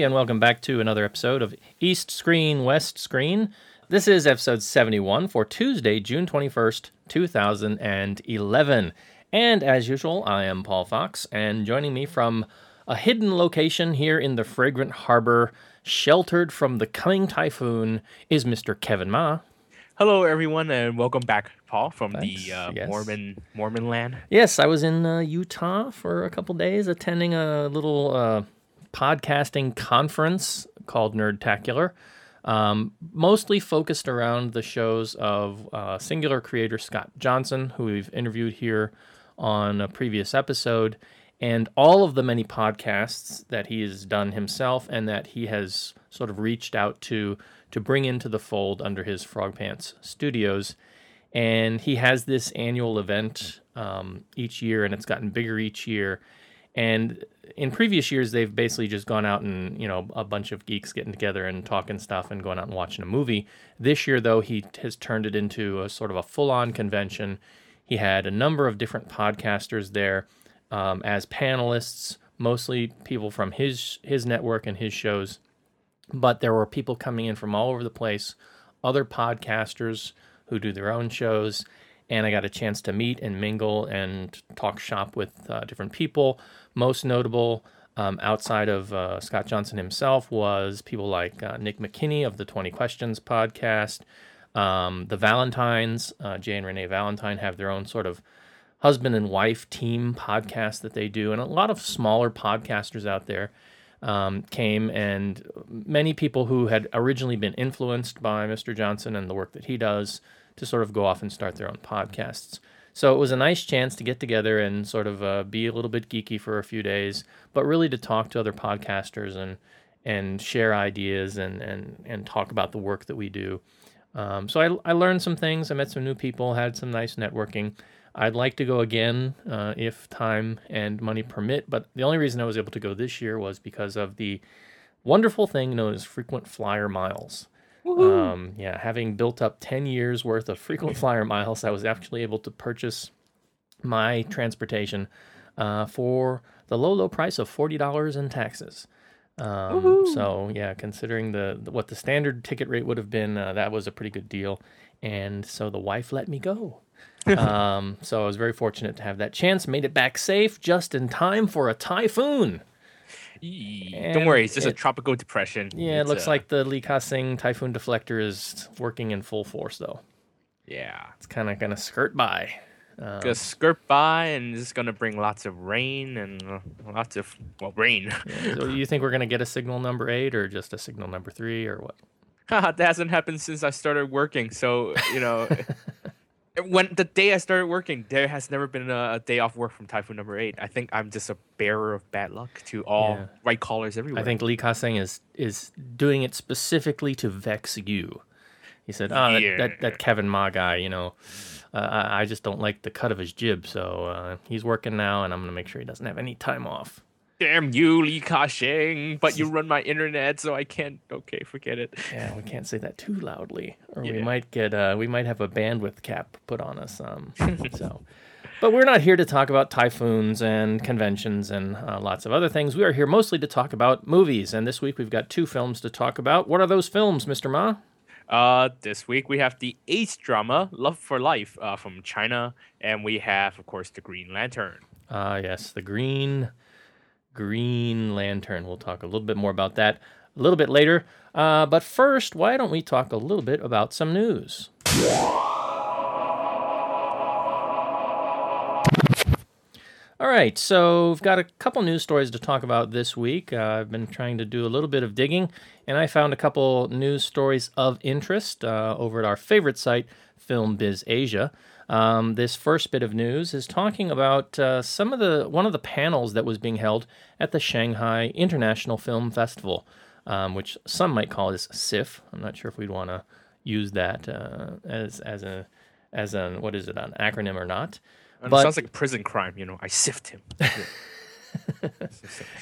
Everybody, and welcome back to another episode of East Screen, West Screen. This is episode 71 for Tuesday, June 21st, 2011. And as usual, I am Paul Fox, and joining me from a hidden location here in the fragrant harbor, sheltered from the coming typhoon, is Mr. Kevin Ma. Hello, everyone, and welcome back, Paul, from Thanks, the uh, yes. Mormon Mormon land. Yes, I was in uh, Utah for a couple days attending a little uh, podcasting conference called Nerdtacular, um, mostly focused around the shows of uh, singular creator Scott Johnson, who we've interviewed here on a previous episode, and all of the many podcasts that he has done himself and that he has sort of reached out to to bring into the fold under his Frog Pants Studios and he has this annual event um, each year, and it's gotten bigger each year. And in previous years, they've basically just gone out and you know a bunch of geeks getting together and talking stuff and going out and watching a movie. This year, though, he has turned it into a sort of a full-on convention. He had a number of different podcasters there um, as panelists, mostly people from his his network and his shows but there were people coming in from all over the place, other podcasters who do their own shows, and I got a chance to meet and mingle and talk shop with uh, different people. Most notable, um, outside of uh, Scott Johnson himself, was people like uh, Nick McKinney of the 20 Questions podcast. Um, the Valentines, uh, Jay and Renee Valentine, have their own sort of husband and wife team podcast that they do, and a lot of smaller podcasters out there um, came, and many people who had originally been influenced by Mr. Johnson and the work that he does to sort of go off and start their own podcasts. So it was a nice chance to get together and sort of uh, be a little bit geeky for a few days, but really to talk to other podcasters and and share ideas and and and talk about the work that we do. Um, so I, I learned some things. I met some new people, had some nice networking. I'd like to go again uh, if time and money permit, but the only reason I was able to go this year was because of the wonderful thing known as frequent flyer miles. Um, yeah, having built up 10 years worth of frequent flyer miles, I was actually able to purchase my transportation uh, for the low, low price of $40 in taxes. Um, so yeah, considering the, the what the standard ticket rate would have been, uh, that was a pretty good deal. And so the wife let me go. um, so I was very fortunate to have that chance. Made it back safe just in time for a typhoon. And Don't worry, it's just it- a tropical depression. Yeah, it looks uh, like the Li Ka-shing typhoon deflector is working in full force though. yeah, It's kind of gonna skirt by. Um, gonna skirt by, and it's gonna bring lots of rain and uh, lots of well, rain. so you think we're gonna get a signal number eight or just a signal number three or what? that hasn't happened since I started working. So you know, when the day I started working, there has never been a, a day off work from typhoon number eight. I think I'm just a bearer of bad luck to all Yeah. white collars everywhere. I think Li Ka-shing is is doing it specifically to vex you. He said, "Oh, that, that, that Kevin Ma guy, you know, uh, I, I just don't like the cut of his jib, so uh, he's working now, and I'm gonna make sure he doesn't have any time off." Damn you, Li Ka-shing! But you run my internet, so I can't. Okay, forget it. Yeah, we can't say that too loudly, or we might get uh, we might have a bandwidth cap put on us. Um, so, but we're not here to talk about typhoons and conventions and uh, lots of other things. We are here mostly to talk about movies, and this week we've got two films to talk about. What are those films, Mister Ma? Uh, this week we have the ace drama "Love for Life" uh, from China, and we have, of course, the Green Lantern. Ah, yes, the Green Green Lantern. We'll talk a little bit more about that a little bit later. Uh, but first, why don't we talk a little bit about some news? All right, so we've got a couple news stories to talk about this week. Uh, I've been trying to do a little bit of digging, and I found a couple news stories of interest uh, over at our favorite site, Film Biz Asia. Um, this first bit of news is talking about uh, some of the one of the panels that was being held at the Shanghai International Film Festival, um, which some might call this SIFF. I'm not sure if we'd want to use that uh, as as a as an what is it an acronym or not. But- it sounds like a prison crime. You know, I sift him.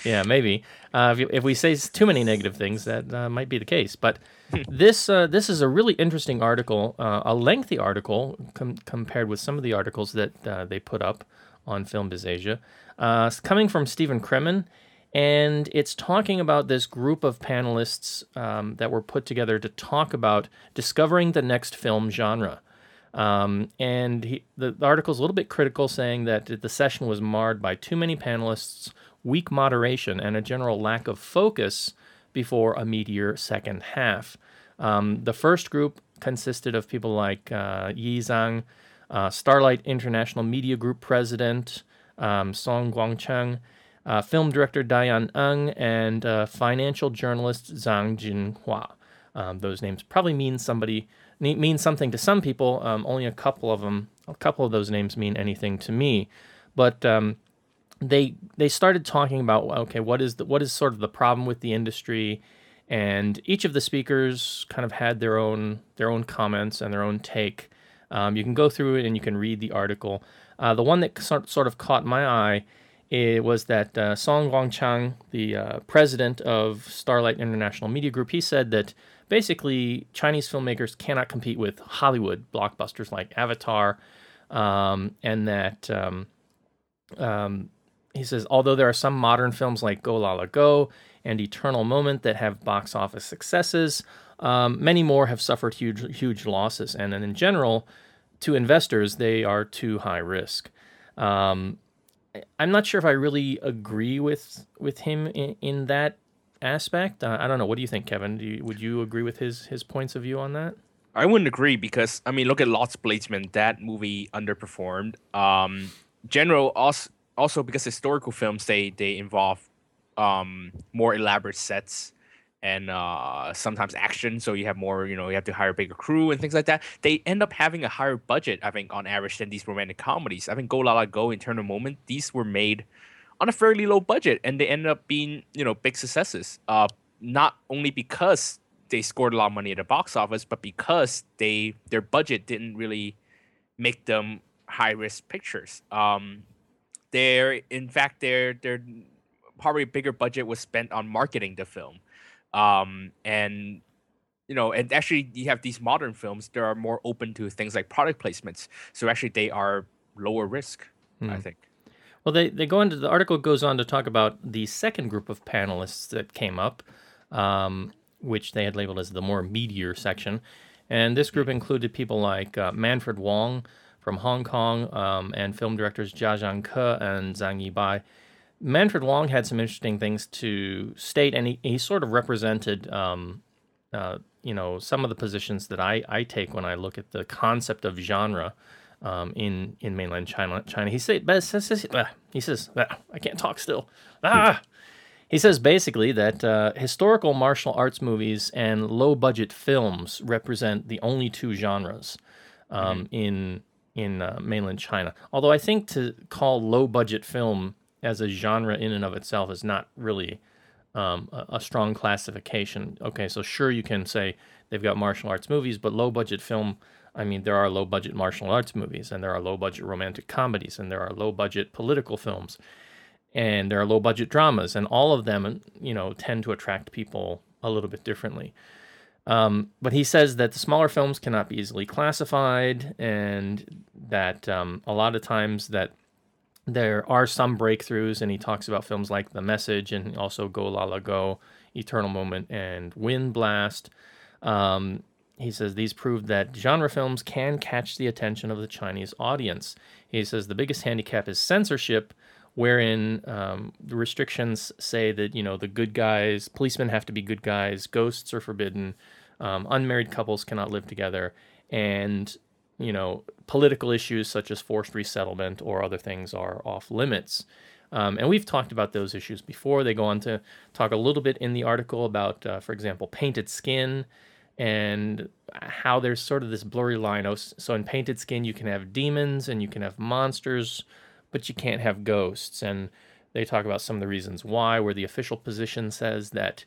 Yeah, maybe. Uh, if, if we say too many negative things, that uh, might be the case. But this uh, this is a really interesting article, uh, a lengthy article com- compared with some of the articles that uh, they put up on Film Biz Asia. Uh, it's coming from Stephen Cremin, and it's talking about this group of panelists um, that were put together to talk about discovering the next film genre. Um, and he, the, the article is a little bit critical, saying that the session was marred by too many panelists, weak moderation, and a general lack of focus before a meteor second half. Um, the first group consisted of people like uh, Yi Zhang, uh, Starlight International Media Group president um, Song Guangcheng, uh, film director Dayyan Eng, and uh, financial journalist Zhang Jinhua. Um, those names probably mean somebody mean something to some people. Um, only a couple of them, a couple of those names mean anything to me. But um, they they started talking about okay, what is the what is sort of the problem with the industry, and each of the speakers kind of had their own their own comments and their own take. Um, you can go through it and you can read the article. Uh, the one that sort of caught my eye it was that uh, Song Guangchang, the uh, president of Starlight International Media Group, he said that basically Chinese filmmakers cannot compete with Hollywood blockbusters like Avatar, um, and that um, um, he says although there are some modern films like Go La La Go and Eternal Moment that have box office successes, um, many more have suffered huge huge losses, and, and in general, to investors they are too high risk. Um, I'm not sure if I really agree with with him in, in that aspect. Uh, I don't know. What do you think, Kevin? You, would you agree with his his points of view on that? I wouldn't agree because I mean, look at Lost Bladesman. That movie underperformed. Um, general also also because historical films they they involve um more elaborate sets and uh sometimes action. So you have more you know you have to hire a bigger crew and things like that. They end up having a higher budget i think on average than these romantic comedies. I think go la la go eternal moment these were made on a fairly low budget and they ended up being you know big successes. Uh not only because they scored a lot of money at the box office but because they their budget didn't really make them high risk pictures. Um they're in fact their their probably a bigger budget was spent on marketing the film. Um and you know and actually you have these modern films that are more open to things like product placements. So actually they are lower risk i think. Well, they, they go into the article goes on to talk about the second group of panelists that came up, um, which they had labeled as the more meteor section. And this group included people like uh, Manfred Wong from Hong Kong um, and film directors Jia Zhangke and Zhang Yibai. Manfred Wong had some interesting things to state, and he, he sort of represented, um, uh, you know, some of the positions that I, I take when I look at the concept of genre um, in in mainland China. China. He say, but says- says- ah, he says, ah, I can't talk still. Ah. He says basically that uh, historical martial arts movies and low budget films represent the only two genres um, in in uh, mainland China. Although I think to call low budget film as a genre in and of itself is not really um, a, a strong classification. Okay, so sure you can say they've got martial arts movies, but low budget film. I mean, there are low budget martial arts movies, and there are low budget romantic comedies, and there are low budget political films, and there are low budget dramas, and all of them, you know, tend to attract people a little bit differently. Um, but he says that the smaller films cannot be easily classified, and that um, a lot of times that there are some breakthroughs, and he talks about films like The Message and also Go La La Go, Eternal Moment, and Wind Blast. Um, he says these prove that genre films can catch the attention of the Chinese audience. He says the biggest handicap is censorship, wherein um, the restrictions say that you know the good guys, policemen have to be good guys, ghosts are forbidden, um, unmarried couples cannot live together, and you know, political issues such as forced resettlement or other things are off limits. Um, and we've talked about those issues before. They go on to talk a little bit in the article about, uh, for example, painted skin and how there's sort of this blurry line. So in painted skin, you can have demons and you can have monsters, but you can't have ghosts. And they talk about some of the reasons why, where the official position says that,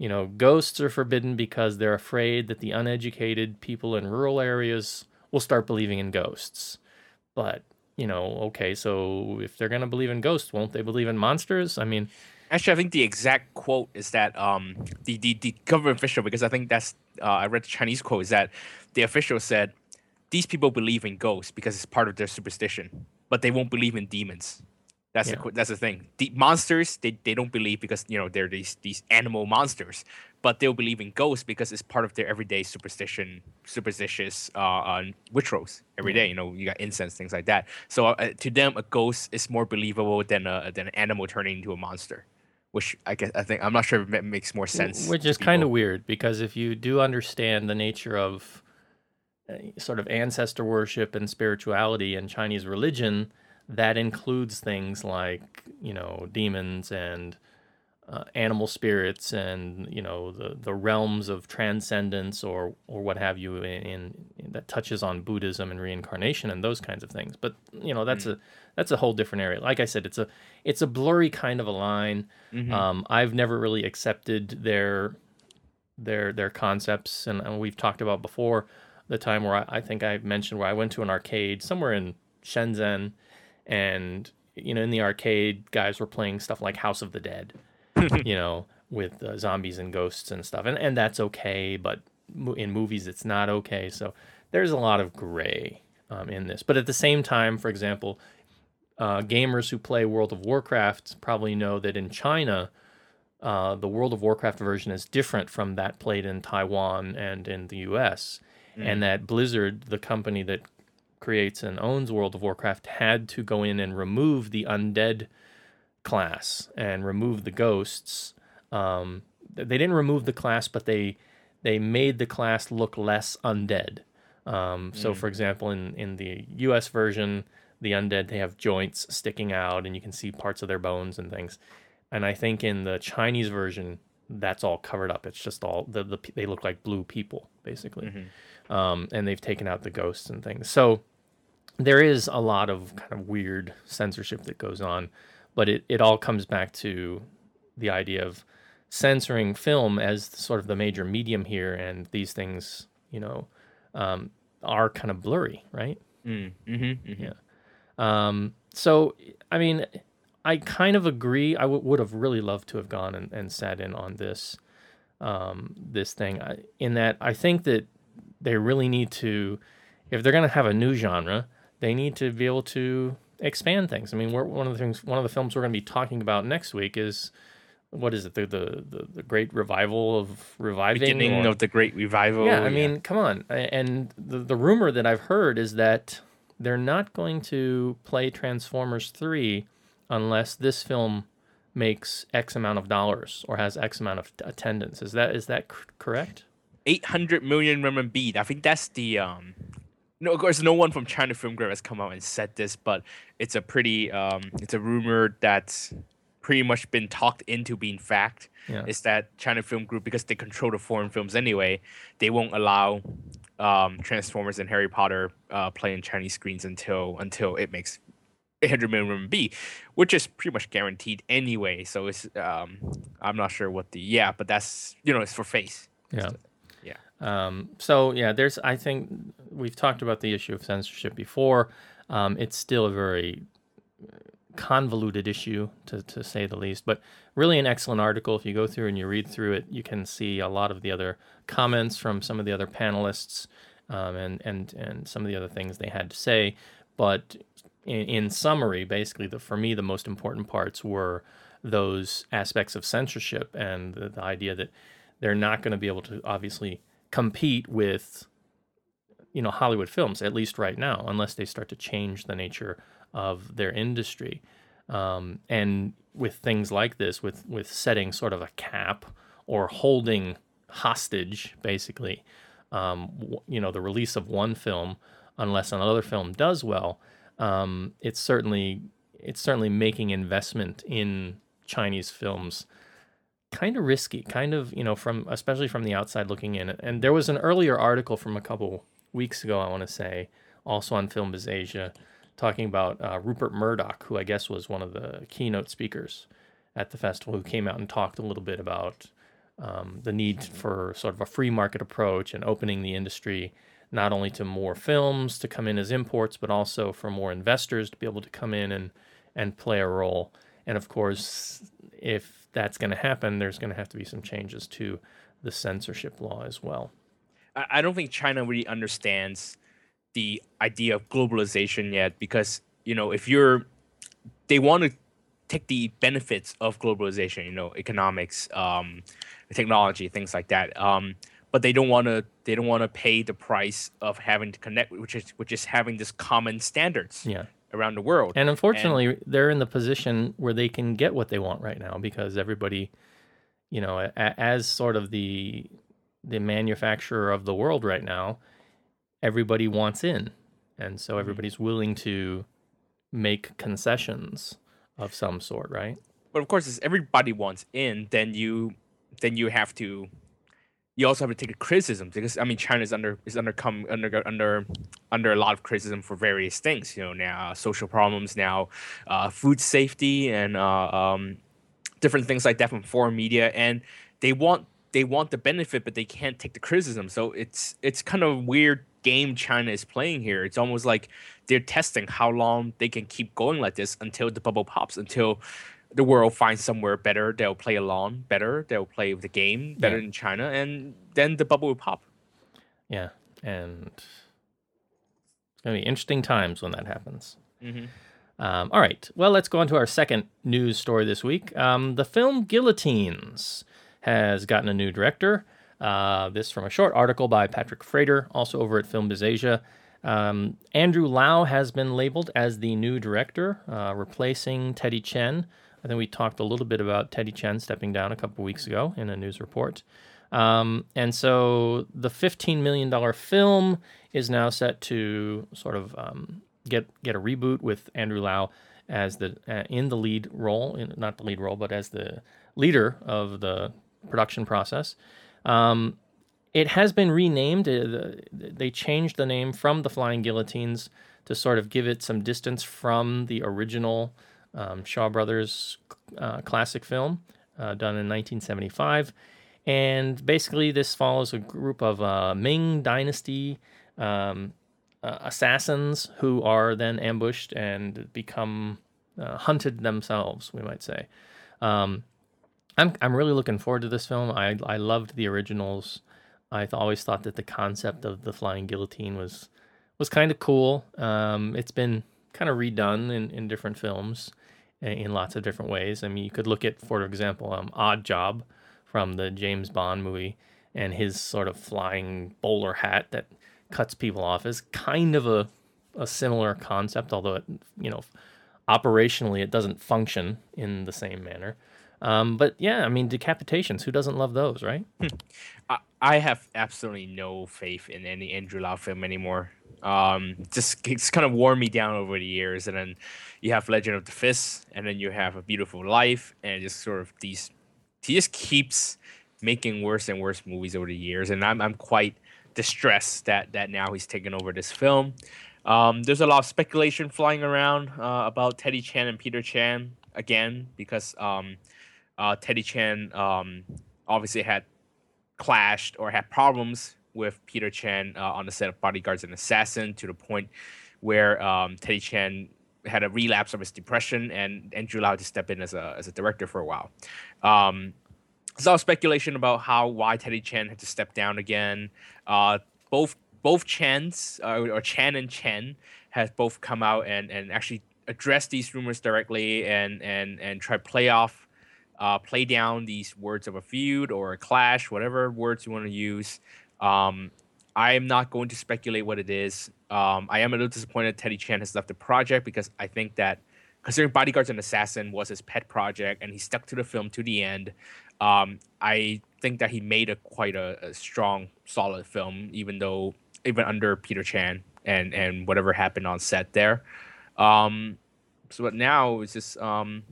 you know, ghosts are forbidden because they're afraid that the uneducated people in rural areas will start believing in ghosts. But, you know, okay, so if they're going to believe in ghosts, won't they believe in monsters? I mean, Actually, I think the exact quote is that um, the, the the government official, because I think that's uh, I read the Chinese quote, is that the official said these people believe in ghosts because it's part of their superstition, but they won't believe in demons. That's Yeah. the that's the thing. The monsters they, they don't believe because you know they're these these animal monsters, but they'll believe in ghosts because it's part of their everyday superstition, superstitious uh, uh rituals every day. You know, you got incense, things like that. So uh, to them, a ghost is more believable than a than an animal turning into a monster. Which I guess I think I'm not sure if it makes more sense. Which is kind of weird because if you do understand the nature of uh, sort of ancestor worship and spirituality and Chinese religion, that includes things like, you know, demons and uh, animal spirits and, you know, the, the realms of transcendence or, or what have you in, in that touches on Buddhism and reincarnation and those kinds of things. But, you know, that's a that's a whole different area. Like I said, it's a it's a blurry kind of a line. Um, I've never really accepted their their their concepts, and, and we've talked about before the time where I, I think I mentioned where I went to an arcade somewhere in Shenzhen, and you know in the arcade guys were playing stuff like House of the Dead, you know, with uh, zombies and ghosts and stuff, and and that's okay, but in movies it's not okay. So there's a lot of gray um, in this, but at the same time, for example, uh, gamers who play World of Warcraft probably know that in China, uh, the World of Warcraft version is different from that played in Taiwan and in the US. And that Blizzard, the company that creates and owns World of Warcraft, had to go in and remove the undead class and remove the ghosts. Um, they didn't remove the class, but they they made the class look less undead. Um, so, for example, in in the U.S. version, the undead they have joints sticking out, and you can see parts of their bones and things. And I think in the Chinese version, that's all covered up. It's just all the, the they look like blue people basically, um, and they've taken out the ghosts and things. So there is a lot of kind of weird censorship that goes on, but it, it all comes back to the idea of censoring film as sort of the major medium here, and these things, you know, um, are kind of blurry, right? Mm, mm-hmm, mm-hmm. Yeah. Um, so, I mean, I kind of agree. I w- would have really loved to have gone and, and sat in on this, um, this thing. I, in that, I think that they really need to, if they're going to have a new genre, they need to be able to expand things. I mean, we're, one of the things, one of the films we're going to be talking about next week is what is it? The the the, the great revival of reviving Beginning or- of the Great Revival. yeah, I mean, come on. And the, the rumor that I've heard is that they're not going to play Transformers 3 unless this film makes X amount of dollars or has X amount of attendance. Is that is that c- correct? 800 million renminbi. I think that's the um. No, of course, no one from China Film Group has come out and said this, but it's a pretty um, it's a rumor that's pretty much been talked into being fact. Yeah. Is that China Film Group because they control the foreign films anyway? They won't allow um, Transformers and Harry Potter uh, play in Chinese screens until until it makes 800 million RMB, which is pretty much guaranteed anyway. So it's um, I'm not sure what the yeah, but that's you know it's for face. Yeah. Yeah. Um, so yeah, there's. I think we've talked about the issue of censorship before. Um, it's still a very convoluted issue, to to say the least. But really, an excellent article. If you go through and you read through it, you can see a lot of the other comments from some of the other panelists, um, and and and some of the other things they had to say. But in, in summary, basically, the for me the most important parts were those aspects of censorship and the, the idea that they're not going to be able to obviously compete with you know Hollywood films at least right now unless they start to change the nature of their industry. Um, and with things like this with with setting sort of a cap or holding hostage basically um, you know the release of one film unless another film does well, um, it's certainly it's certainly making investment in Chinese films kind of risky, kind of you know from especially from the outside looking in. And there was an earlier article from a couple weeks ago, I want to say, also on Film Biz Asia, talking about uh, Rupert Murdoch, who I guess was one of the keynote speakers at the festival, who came out and talked a little bit about um, the need for sort of a free market approach and opening the industry not only to more films to come in as imports, but also for more investors to be able to come in and and play a role. And of course, if that's going to happen, there's going to have to be some changes to the censorship law as well. I don't think China really understands the idea of globalization yet because you know if you're they want to take the benefits of globalization you know economics um, technology things like that um, but they don't want to they don't want to pay the price of having to connect which is which is having this common standards Yeah. Around the world. And unfortunately, they're in the position where they can get what they want right now because everybody, you know, a, as sort of the the manufacturer of the world right now, everybody wants in, and so mm-hmm. everybody's willing to make concessions of some sort, right? but of course if everybody wants in then you then you have to you also have to take a criticism because I mean China is under is under come under under under a lot of criticism for various things. You know now social problems, now uh, food safety, and uh, um, different things like that from foreign media, and they want they want the benefit, but they can't take the criticism. So it's it's kind of a weird game China is playing here. It's almost like they're testing how long they can keep going like this until the bubble pops, until the world finds somewhere better. They'll play along better. They'll play the game better Yeah. in China, and then the bubble will pop. Yeah, and it's going to be interesting times when that happens. Mhm. Um, all right, well, let's go on to our second news story this week. Um, the film Guillotines has gotten a new director. Uh, this from a short article by Patrick Frater, also over at Film Biz Asia. Um, Andrew Lau has been labeled as the new director, uh, replacing Teddy Chen. I think we talked a little bit about Teddy Chen stepping down a couple weeks ago in a news report. Um, and so the $15 million film is now set to sort of um, get get a reboot with Andrew Lau as the uh, in the lead role, in, not the lead role, but as the leader of the production process. Um, it has been renamed. Uh, They changed the name from the Flying Guillotines to sort of give it some distance from the original um, Shaw Brothers uh, classic film uh, done in 1975. And basically, this follows a group of uh, Ming Dynasty um, uh, assassins who are then ambushed and become uh, hunted themselves, we might say. Um, I'm I'm really looking forward to this film. I I loved the originals. I always thought that the concept of the flying guillotine was was kind of cool. Um, it's been kind of redone in, in different films in, lots of different ways. I mean, you could look at, for example, um, Odd Job from the James Bond movie, and his sort of flying bowler hat that cuts people off is kind of a a similar concept, although it you know operationally it doesn't function in the same manner. Um, but yeah, I mean decapitations. Who doesn't love those, right? I, I have absolutely no faith in any Andrew Lau film anymore. Um, just it's kind of worn me down over the years, and then you have Legend of the Fist, and then you have A Beautiful Life, and just sort of these. He just keeps making worse and worse movies over the years, and I'm I'm quite distressed that that now he's taken over this film. Um, there's a lot of speculation flying around uh, about Teddy Chan and Peter Chan again because um, uh, Teddy Chan um, obviously had clashed or had problems with Peter Chan uh, on the set of Bodyguards and Assassin to the point where um, Teddy Chan had a relapse of his depression and Andrew Lau to step in as a, as a director for a while. Um, there's a lot of speculation about how why Teddy Chan had to step down again. Uh, both both Chans uh, or Chan and Chen has both come out and, and actually addressed these rumors directly and and and try play off uh, play down these words of a feud or a clash, whatever words you want to use. Um, I am not going to speculate what it is. Um, I am a little disappointed Teddy Chan has left the project because I think that considering Bodyguards and Assassin was his pet project and he stuck to the film to the end, um, I think that he made a quite a, a strong, solid film, even though even under Peter Chan and and whatever happened on set there. Um, so but now it's just um,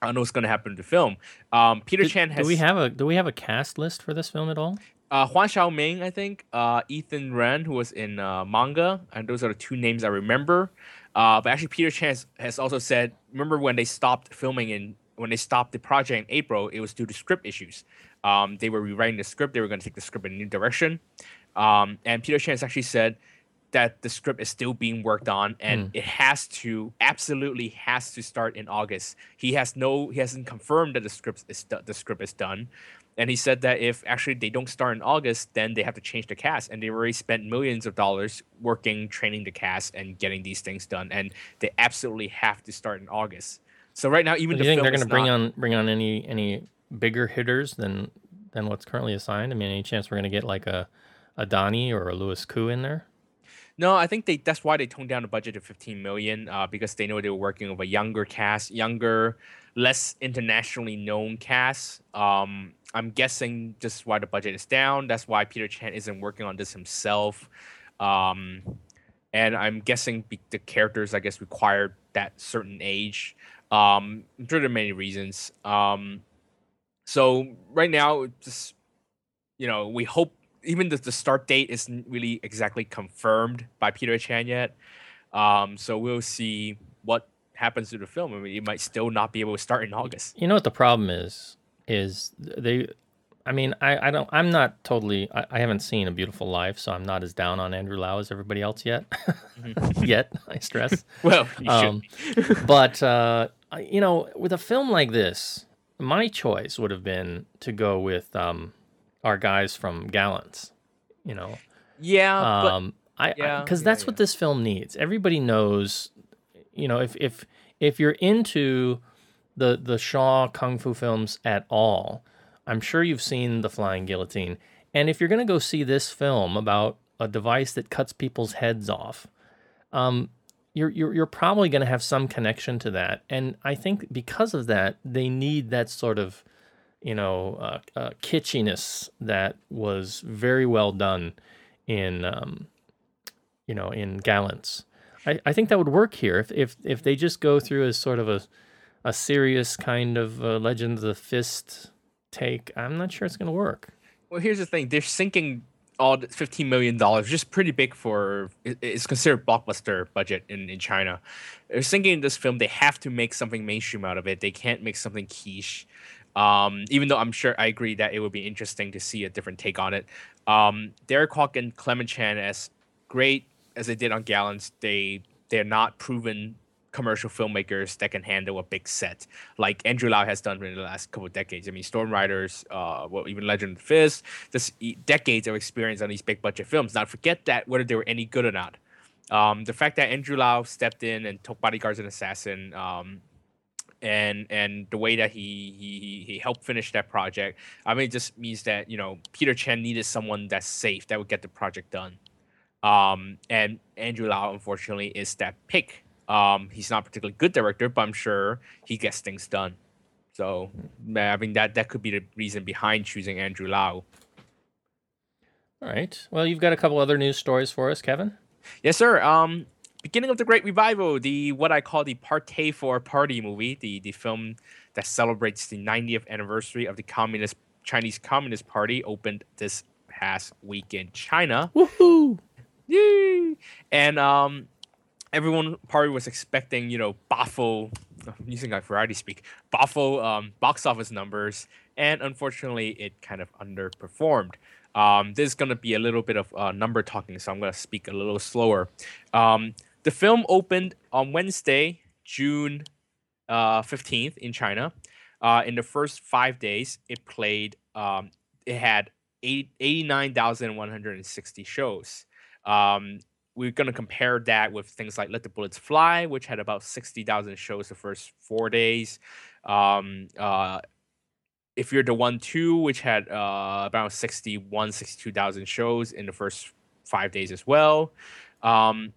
I don't know what's going to happen to the film. Um, Peter Do, Chan has do we have a do we have a cast list for this film at all? Uh, Huang Xiaoming, I think, uh, Ethan Ren, who was in uh, Monga, and those are the two names I remember. Uh, but actually, Peter Chan has, has also said, remember when they stopped filming in when they stopped the project in April, it was due to script issues. Um, they were rewriting the script; they were going to take the script in a new direction. Um, and Peter Chan has actually said that the script is still being worked on, and it has to absolutely has to start in August. He has no, he hasn't confirmed that the script is the script is done. And he said that if actually they don't start in August, then they have to change the cast. And they already spent millions of dollars working, training the cast, and getting these things done. And they absolutely have to start in August. So right now, even Do the you think they're going to bring not- on bring on any any bigger hitters than than what's currently assigned? I mean, any chance we're going to get like a a Donnie or a Louis Koo in there? No, I think they that's why they toned down the budget to 15 million uh, because they know they were working with a younger cast, younger, less internationally known cast. Um, I'm guessing just why the budget is down. That's why Peter Chan isn't working on this himself. Um, and I'm guessing be- the characters, I guess, required that certain age. Um, I'm sure there are many reasons. Um, so right now, just you know, we hope even the, the start date isn't really exactly confirmed by Peter Chan yet. Um, so we'll see what happens to the film. I mean, you might still not be able to start in August. You know what the problem is? Is they? I mean, I, I don't. I'm not totally. I, I haven't seen A Beautiful Life, so I'm not as down on Andrew Lau as everybody else yet. yet, I stress. Well, you Um, should. but uh, you know, with a film like this, my choice would have been to go with um, our guys from Gallants. You know, Yeah, but um, I yeah, because yeah, that's what this film needs. Everybody knows, you know, if if if you're into the the Shaw kung fu films at all, I'm sure you've seen The Flying Guillotine. And if you're going to go see this film about a device that cuts people's heads off, um, you're you're you're probably going to have some connection to that. And I think because of that, they need that sort of you know uh, uh, kitschiness that was very well done in um, you know in Gallants. I, I think that would work here if if if they just go through as sort of a a serious kind of uh, Legend of the Fist take. I'm not sure it's going to work. well, here's the thing: they're sinking all 15 million dollars, is pretty big for it's considered blockbuster budget in in China. They're sinking this film. They have to make something mainstream out of it. They can't make something quiche. Um, even though I'm sure I agree that it would be interesting to see a different take on it. Um, Derek Kwok and Clement Chan, as great as they did on Gallants, they they're not proven commercial filmmakers that can handle a big set like Andrew Lau has done in the last couple of decades. I mean, Storm Riders, uh, well, even Legend of the Fist, e- decades of experience on these big budget films. Now, forget that whether they were any good or not. Um, the fact that Andrew Lau stepped in and took Bodyguards and Assassin, um, and and the way that he he he helped finish that project, I mean, it just means that you know Peter Chen needed someone that's safe that would get the project done. Um, and Andrew Lau, unfortunately, is that pick. Um, he's not a particularly good director, but I'm sure he gets things done. So, I mean, that that could be the reason behind choosing Andrew Lau. All right. Well, you've got a couple other news stories for us, Kevin. Yes, sir. Um, beginning of the Great Revival, the what I call the Partay for Party movie, the the film that celebrates the 90th anniversary of the Communist Chinese Communist Party, opened this past week in China. Woohoo! Yay! And um, everyone probably was expecting, you know, baffle, I'm using like variety speak, baffle um, box office numbers, and unfortunately, it kind of underperformed. Um, this is going to be a little bit of uh, number talking, so I'm going to speak a little slower. Um, the film opened on Wednesday, June uh, 15th in China. Uh, in the first five days, it played, um, it had eight, 89,160 shows. Um, we're going to compare that with things like Let the Bullets Fly, which had about 60,000 shows the first four days. Um, uh, if you're the one two, which had uh, about 61, 62,000 shows in the first five days as well. Um,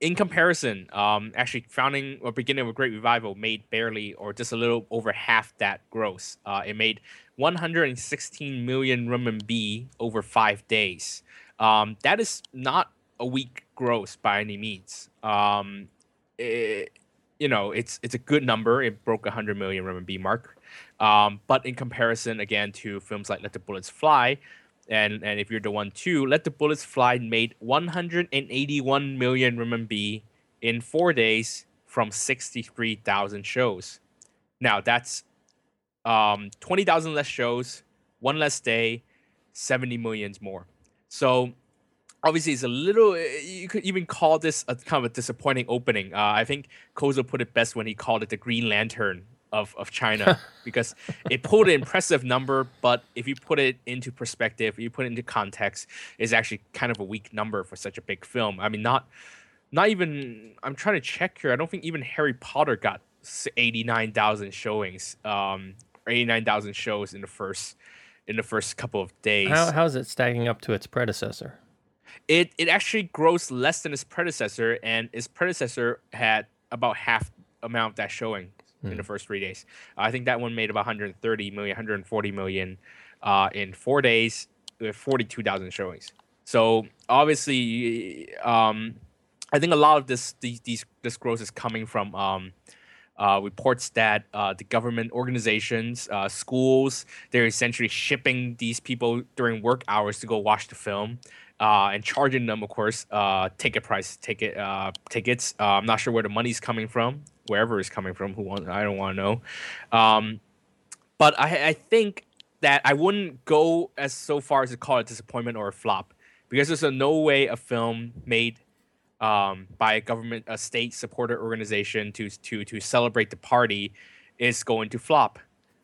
in comparison, um, actually, founding or beginning of a great revival made barely or just a little over half that gross. Uh, it made 116 million renminbi over five days. Um, that is not a weak gross by any means. Um, it, you know, it's it's a good number. It broke a hundred million RMB mark. Um, but in comparison, again, to films like Let the Bullets Fly, and and if you're the one too, Let the Bullets Fly made 181 million RMB in four days from 63,000 shows. Now that's um, 20,000 less shows, one less day, 70 millions more. So obviously it's a little you could even call this a kind of a disappointing opening. Uh, i think kozo put it best when he called it the green lantern of, of china because it pulled an impressive number but if you put it into perspective you put it into context it's actually kind of a weak number for such a big film. I mean not not even i'm trying to check here. I don't think even harry potter got 89000 showings um 89000 shows in the first in the first couple of days How, how's it stacking up to its predecessor? it it actually grows less than its predecessor, and its predecessor had about half amount of that showing in the first three days. I think that one made about 130 million, 140 million uh, in four days with 42,000 showings. So obviously, um, I think a lot of this these, these this growth is coming from um, uh, reports that uh, the government organizations, uh, schools, they're essentially shipping these people during work hours to go watch the film. Uh, and charging them, of course, uh, ticket price, ticket uh, tickets. I'm not sure where the money's coming from, wherever it's coming from. Who wants? I don't want to know. Um, but I, I think that I wouldn't go as so far as to call it disappointment or a flop, because there's a no way a film made um, by a government, a state supported organization to to to celebrate the party is going to flop.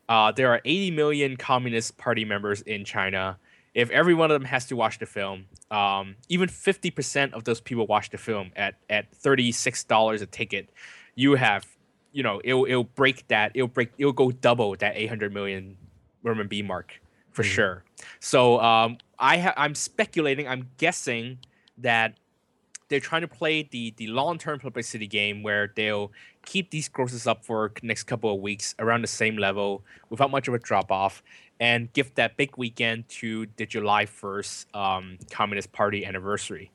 Uh, there are 80 million Communist Party members in China. If every one of them has to watch the film, um, even 50% of those people watch the film at at $36 a ticket, you have, you know, it'll it'll break that. It'll break. It'll go double that 800 million RMB mark for sure. So um, I ha- I'm speculating. I'm guessing that they're trying to play the the long term publicity game where they'll keep these grosses up for next couple of weeks around the same level without much of a drop off, and give that big weekend to the July first um, Communist Party anniversary.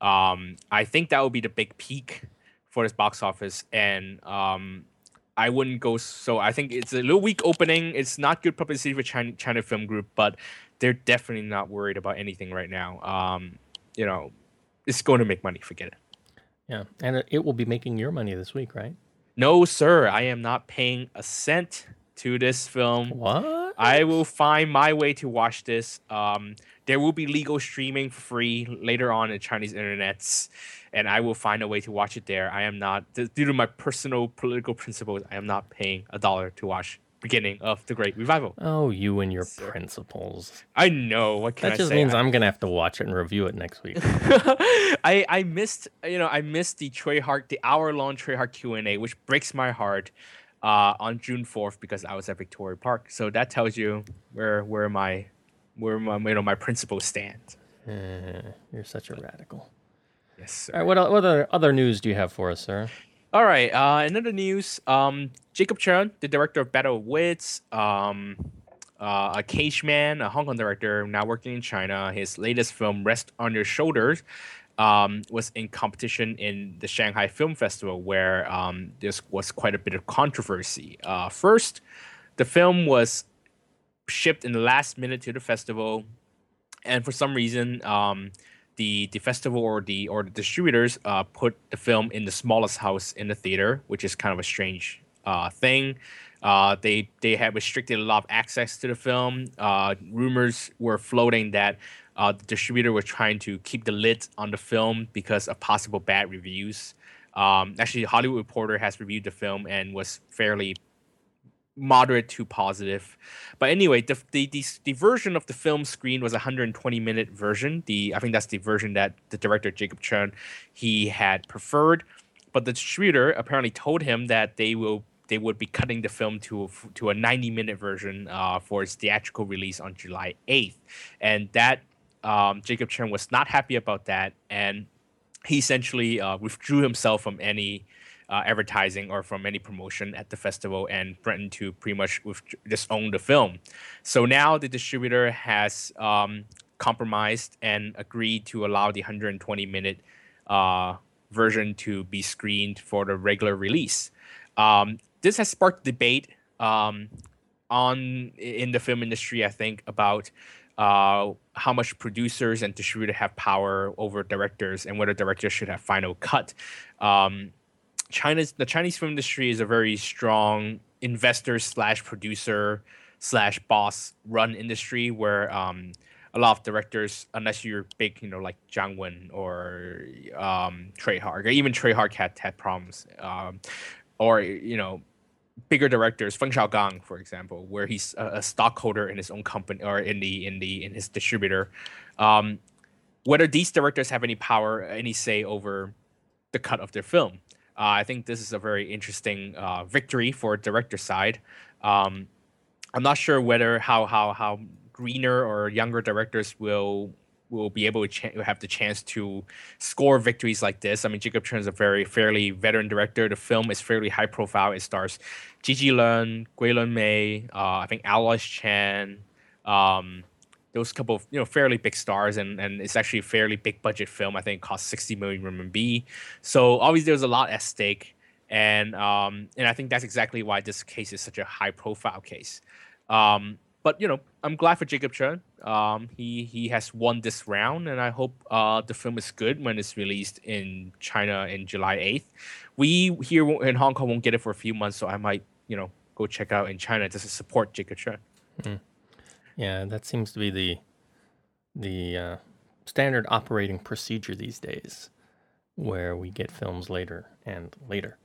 Um, I think that will be the big peak for this box office, and um, I wouldn't go so. I think it's a little weak opening. It's not good publicity for China, China Film Group, but they're definitely not worried about anything right now. Um, you know, it's going to make money. Forget it. Yeah, and it- will be making your money this week, right? No, sir, I am not paying a cent to this film. What? I will find my way to watch this. Um, there will be legal streaming for free later on in Chinese internets, and I will find a way to watch it there. I am not, due to my personal political principles, I am not paying a dollar to watch beginning of the Great Revival. Oh, you and your Sir. principles. I know. What can That I just say? means I- I'm gonna have to watch it and review it next week. I I missed you know I missed the Treyarch the hour long Treyarch Q and A which breaks my heart uh, on June fourth because I was at Victoria Park. So that tells you where where my where my you know my principles stand. Eh, you're such a radical. Yes. Sir. All right, what, what other other news do you have for us, sir? All right. Uh, another news. Um, Jacob Cheung, the director of Battle of Wits, um, uh, a Cageman, a Hong Kong director now working in China. His latest film, Rest on Your Shoulders, um, was in competition in the Shanghai Film Festival, where um, this was quite a bit of controversy. Uh, first, the film was shipped in the last minute to the festival, and for some reason, um, the the festival or the or the distributors uh, put the film in the smallest house in the theater, which is kind of a strange uh, thing. Uh, they they had restricted a lot of access to the film. Uh, rumors were floating that uh, the distributor was trying to keep the lid on the film because of possible bad reviews. Um, actually, Hollywood Reporter has reviewed the film and was fairly moderate to positive. But anyway, the, the the the version of the film screen was a 120 minute version. The I think that's the version that the director Jacob Cheung he had preferred. But the distributor apparently told him that they will they would be cutting the film to a, to a 90 minute version uh, for its theatrical release on July 8th, and that um, Jacob Cheung was not happy about that, and he essentially uh, withdrew himself from any uh, advertising or from any promotion at the festival and threatened to pretty much with, just the film. So now the distributor has um, compromised and agreed to allow the 120 minute uh, version to be screened for the regular release. Um, this has sparked debate um, on in the film industry. I think about uh, how much producers and distributors have power over directors and whether directors should have final cut. Um, China's the Chinese film industry is a very strong investor slash producer slash boss run industry where um, a lot of directors, unless you're big, you know, like Jiang Wen or um, Tsui Hark, or even Tsui Hark had had problems, um, or you know, bigger directors, Feng Xiaogang, for example, where he's a, a, stockholder in his own company or in the in the in his distributor. Um, whether these directors have any power, any say over the cut of their film, I think this is a very interesting uh, victory for director side. Um, I'm not sure whether how how how greener or younger directors will will be able to ch- have the chance to score victories like this. I mean, Jacob Cheung is a very fairly veteran director. The film is fairly high profile. It stars Gigi Leung, Gwei Lun-mei, uh, I think Aloys Chen, um, those couple of you know fairly big stars, and and it's actually a fairly big budget film. I think it cost 60 million RMB. So obviously there's a lot at stake, and um, and I think that's exactly why this case is such a high profile case. Um, but you know, I'm glad for Jacob Cheung. Um, he he has won this round, and I hope uh, the film is good when it's released in China in July 8th. We here in Hong Kong won't get it for a few months, so I might you know go check out in China just to support Jacob Cheung. Mm. Yeah, that seems to be the the uh, standard operating procedure these days, where we get films later and later.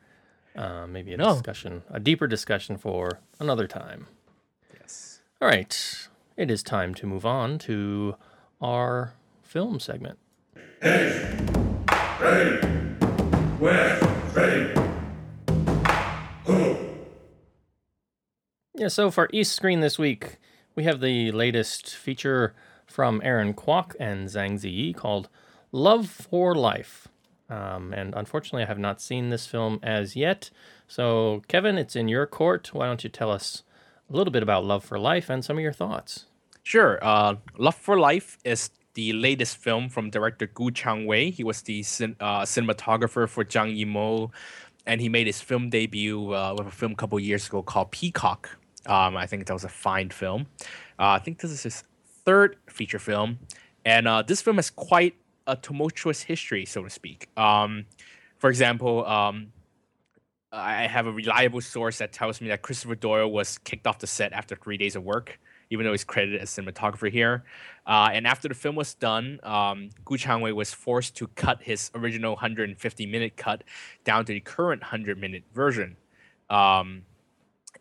Uh, maybe a no. discussion, a deeper discussion for another time. Yes. All right, it is time to move on to our film segment. Hey, ready, west, ready. Yeah, so for East Screen this week, we have the latest feature from Aaron Kwok and Zhang Ziyi called Love for Life. Um, and unfortunately, I have not seen this film as yet. So, Kevin, it's in your court. Why don't you tell us a little bit about Love for Life and some of your thoughts. Sure. Uh, Love for Life is the latest film from director Gu Changwei. He was the uh, cinematographer for Zhang Yimou, and he made his film debut uh, with a film a couple years ago called Peacock. Um, I think that was a fine film. Uh, I think this is his third feature film, and uh, this film has quite a tumultuous history, so to speak. Um, for example, um, I have a reliable source that tells me that Christopher Doyle was kicked off the set after three days of work, even though he's credited as cinematographer here. Uh, and after the film was done, um, Gu Changwei was forced to cut his original 150 minute cut down to the current 100 minute version. Um,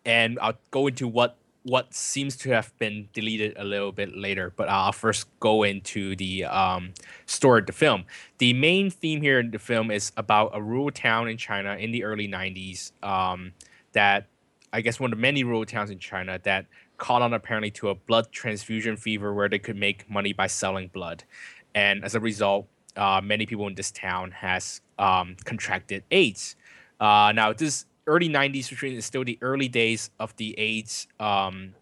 and I'll go into what what seems to have been deleted a little bit later, but I'll first go into the um, story of the film. The main theme here in the film is about a rural town in China in the early 90s um, that I guess one of the many rural towns in China that caught on apparently to a blood transfusion fever where they could make money by selling blood. And as a result, uh, many people in this town has um, contracted AIDS. Uh, now, this early 90s, which is still the early days of the AIDS um,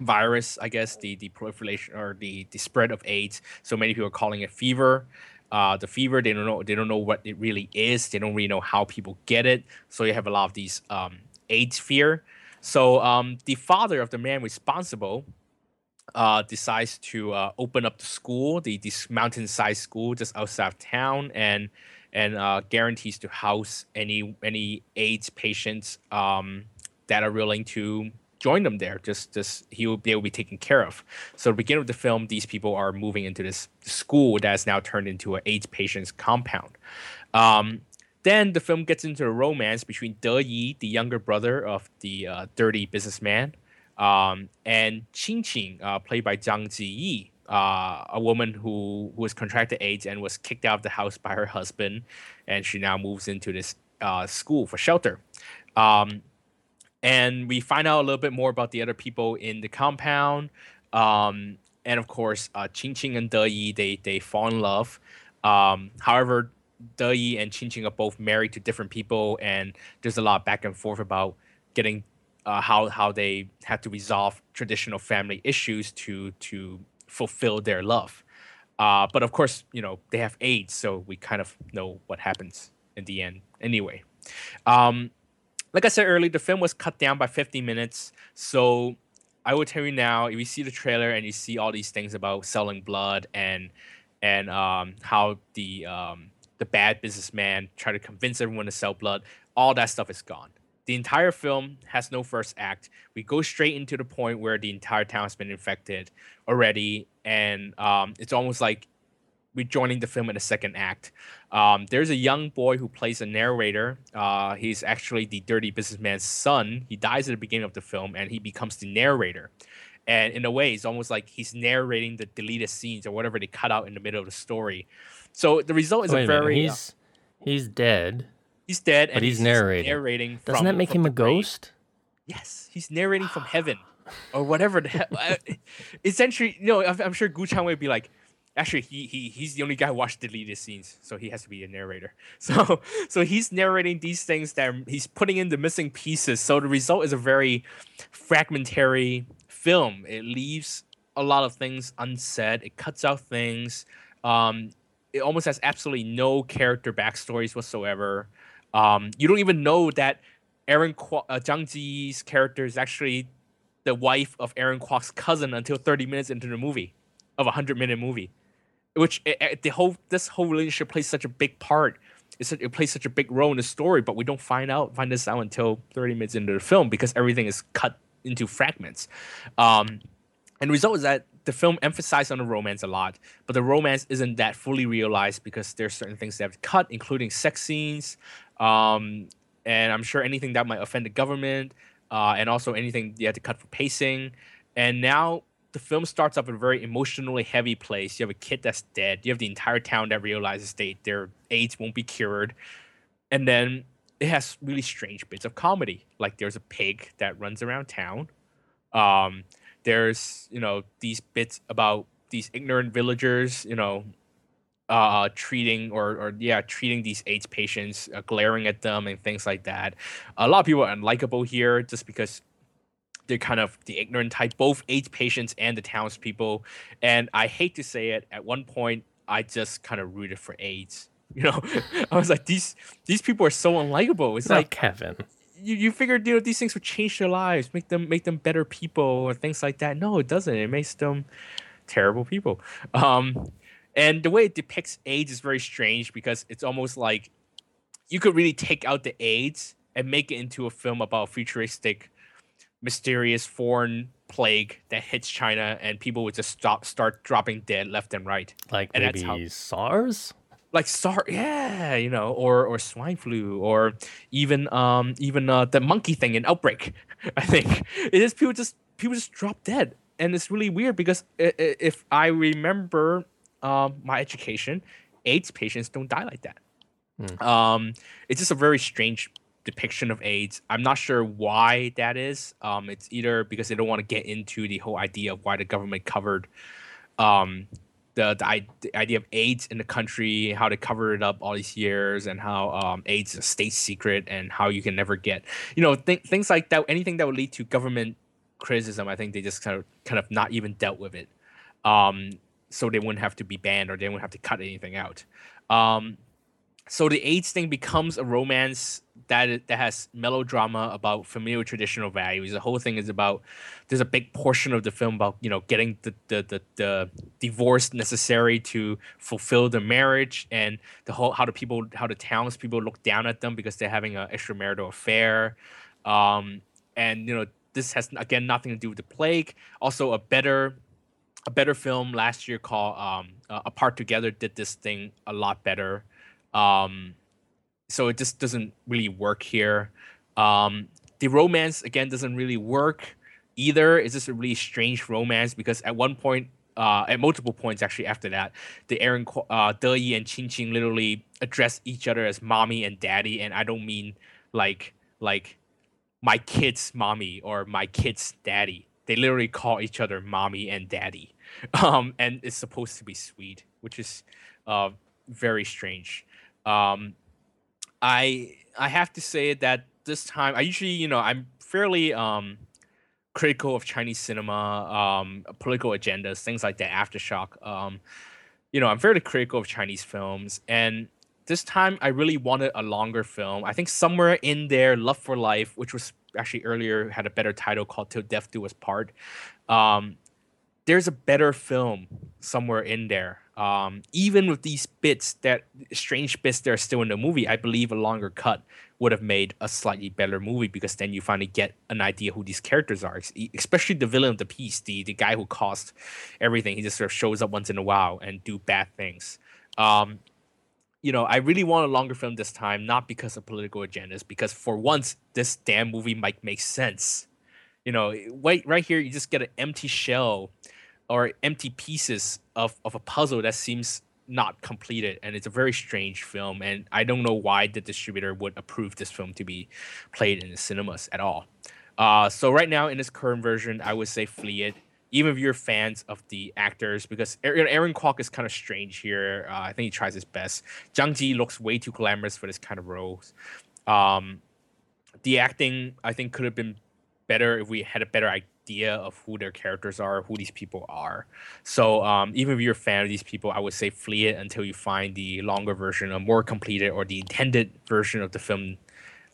virus, I guess, the, the proliferation or the, the spread of AIDS. So many people are calling it fever. Uh, the fever, they don't know they don't know what it really is. They don't really know how people get it. So you have a lot of these um, AIDS fear. So um, the father of the man responsible uh, decides to uh, open up the school, the this mountain-sized school just outside of town, and and uh, guarantees to house any any AIDS patients um, that are willing to join them there. Just just he will they will be taken care of. So the beginning of the film, these people are moving into this school that is now turned into an AIDS patients compound. Um, then the film gets into a romance between De Yi, the younger brother of the uh, dirty businessman, um, and Qing Qing, uh, played by Zhang Ziyi, uh, a woman who, who was contracted AIDS and was kicked out of the house by her husband, and she now moves into this uh, school for shelter. Um, and we find out a little bit more about the other people in the compound. Um, and of course, uh, Qing Qing and De Yi, they, they fall in love. Um, however, De Yi and Qing Qing are both married to different people, and there's a lot of back and forth about getting uh, how how they have to resolve traditional family issues to to fulfill their love. Uh, but of course, you know they have AIDS, so we kind of know what happens in the end. Anyway, um, like I said earlier, the film was cut down by 50 minutes. So I will tell you now, if you see the trailer and you see all these things about selling blood and and um, how the um, the bad businessman try to convince everyone to sell blood, all that stuff is gone. The entire film has no first act. We go straight into the point where the entire town has been infected already, and um, it's almost like we're joining the film in the second act. Um, there's a young boy who plays a narrator. Uh, he's actually the dirty businessman's son. He dies at the beginning of the film, and he becomes the narrator. And in a way, it's almost like he's narrating the deleted scenes or whatever they cut out in the middle of the story. So the result is Wait a a minute, very uh, He's he's dead. He's dead, but and he's narrating. narrating Doesn't from- that make him the a grave. ghost? Yes, he's narrating from heaven, or whatever the hell. uh, Essentially, you know, I'm, I'm sure Gu Chan would be like, actually, he, he he's the only guy who watched deleted scenes, so he has to be a narrator. So so he's narrating these things that he's putting in the missing pieces. So the result is a very fragmentary film. It leaves a lot of things unsaid. It cuts out things. Um, it almost has absolutely no character backstories whatsoever. Um, you don't even know that Aaron Kwa- uh, Zhang Zi's character is actually the wife of Aaron Kwok's cousin until 30 minutes into the movie, of a 100 minute movie, which eh, eh, the whole this whole relationship plays such a big part. It's, it plays such a big role in the story, but we don't find out find this out until 30 minutes into the film because everything is cut into fragments. Um, and the result is that the film emphasized on the romance a lot, but the romance isn't that fully realized because there's certain things they have cut, including sex scenes, um, and I'm sure anything that might offend the government, uh, and also anything you had to cut for pacing. And now the film starts off in a very emotionally heavy place. You have a kid that's dead. You have the entire town that realizes they their AIDS won't be cured, and then it has really strange bits of comedy. Like there's a pig that runs around town. Um, there's you know these bits about these ignorant villagers. You know, uh, treating or or yeah, treating these AIDS patients, uh, glaring at them and things like that. A lot of people are unlikable here just because they're kind of the ignorant type, both AIDS patients and the townspeople. And I hate to say it, at one point I just kind of rooted for AIDS. You know, I was like, these these people are so unlikable. It's Not like Kevin. you, you figured you know these things would change their lives, make them make them better people or things like that. No, it doesn't. It makes them terrible people. Um, and the way it depicts AIDS is very strange because it's almost like you could really take out the AIDS and make it into a film about a futuristic, mysterious foreign plague that hits China, and people would just stop start dropping dead left and right Like And maybe how- SARS? like SARS, yeah, you know, or or swine flu, or even um even uh, the monkey thing in Outbreak. I think it is people just people just drop dead, and it's really weird because if I remember um my education, AIDS patients don't die like that. Um, it's just a very strange depiction of AIDS. I'm not sure why that is. Um, it's either because they don't want to get into the whole idea of why the government covered um the, the, the idea of AIDS in the country, how they covered it up all these years, and how um, AIDS is a state secret, and how you can never get, you know, th- things like that. Anything that would lead to government criticism, I think they just kind of kind of not even dealt with it, um, so they wouldn't have to be banned or they wouldn't have to cut anything out. Um, so the AIDS thing becomes a romance that that has melodrama about familiar traditional values. The whole thing is about there's a big portion of the film about you know getting the the the, the divorce necessary to fulfill the marriage and the whole how the people how the townspeople look down at them because they're having an extramarital affair. Um, and you know this has again nothing to do with the plague. Also a better a better film last year called um, uh, Apart Together did this thing a lot better. Um, so it just doesn't really work here. Um, the romance again doesn't really work either. It's just a really strange romance because at one point, uh, at multiple points actually after that, the Aaron uh, De Yi and Qin Qing literally address each other as mommy and daddy, and I don't mean like like my kid's mommy or my kid's daddy. They literally call each other mommy and daddy, um, and it's supposed to be sweet, which is uh, very strange. Um, I I have to say that this time I usually you know I'm fairly um, critical of Chinese cinema, um, political agendas, things like that. Aftershock. Um, you know, I'm fairly critical of Chinese films, and this time I really wanted a longer film. I think somewhere in there, Love for Life, which was actually earlier had a better title called Till Death Do Us Part. Um, there's a better film somewhere in there. Um, even with these bits that strange bits that are still in the movie, I believe a longer cut would have made a slightly better movie because then you finally get an idea who these characters are, especially the villain of the piece, the the guy who caused everything. He just sort of shows up once in a while and do bad things. Um, you know, I really want a longer film this time, not because of political agendas, because for once this damn movie might make sense. You know, right right here, you just get an empty shell or empty pieces of, of a puzzle that seems not completed and it's a very strange film and i don't know why the distributor would approve this film to be played in the cinemas at all. Uh, so right now in this current version i would say flee it even if you're fans of the actors because aaron, kwok is kind of strange here. Uh, i think he tries his best. Zhang ji looks way too glamorous for this kind of roles. Um, the acting i think could have been better if we had a better idea idea of who their characters are, who these people are. So um, even if you're a fan of these people, I would say flee it until you find the longer version, a more completed or the intended version of the film,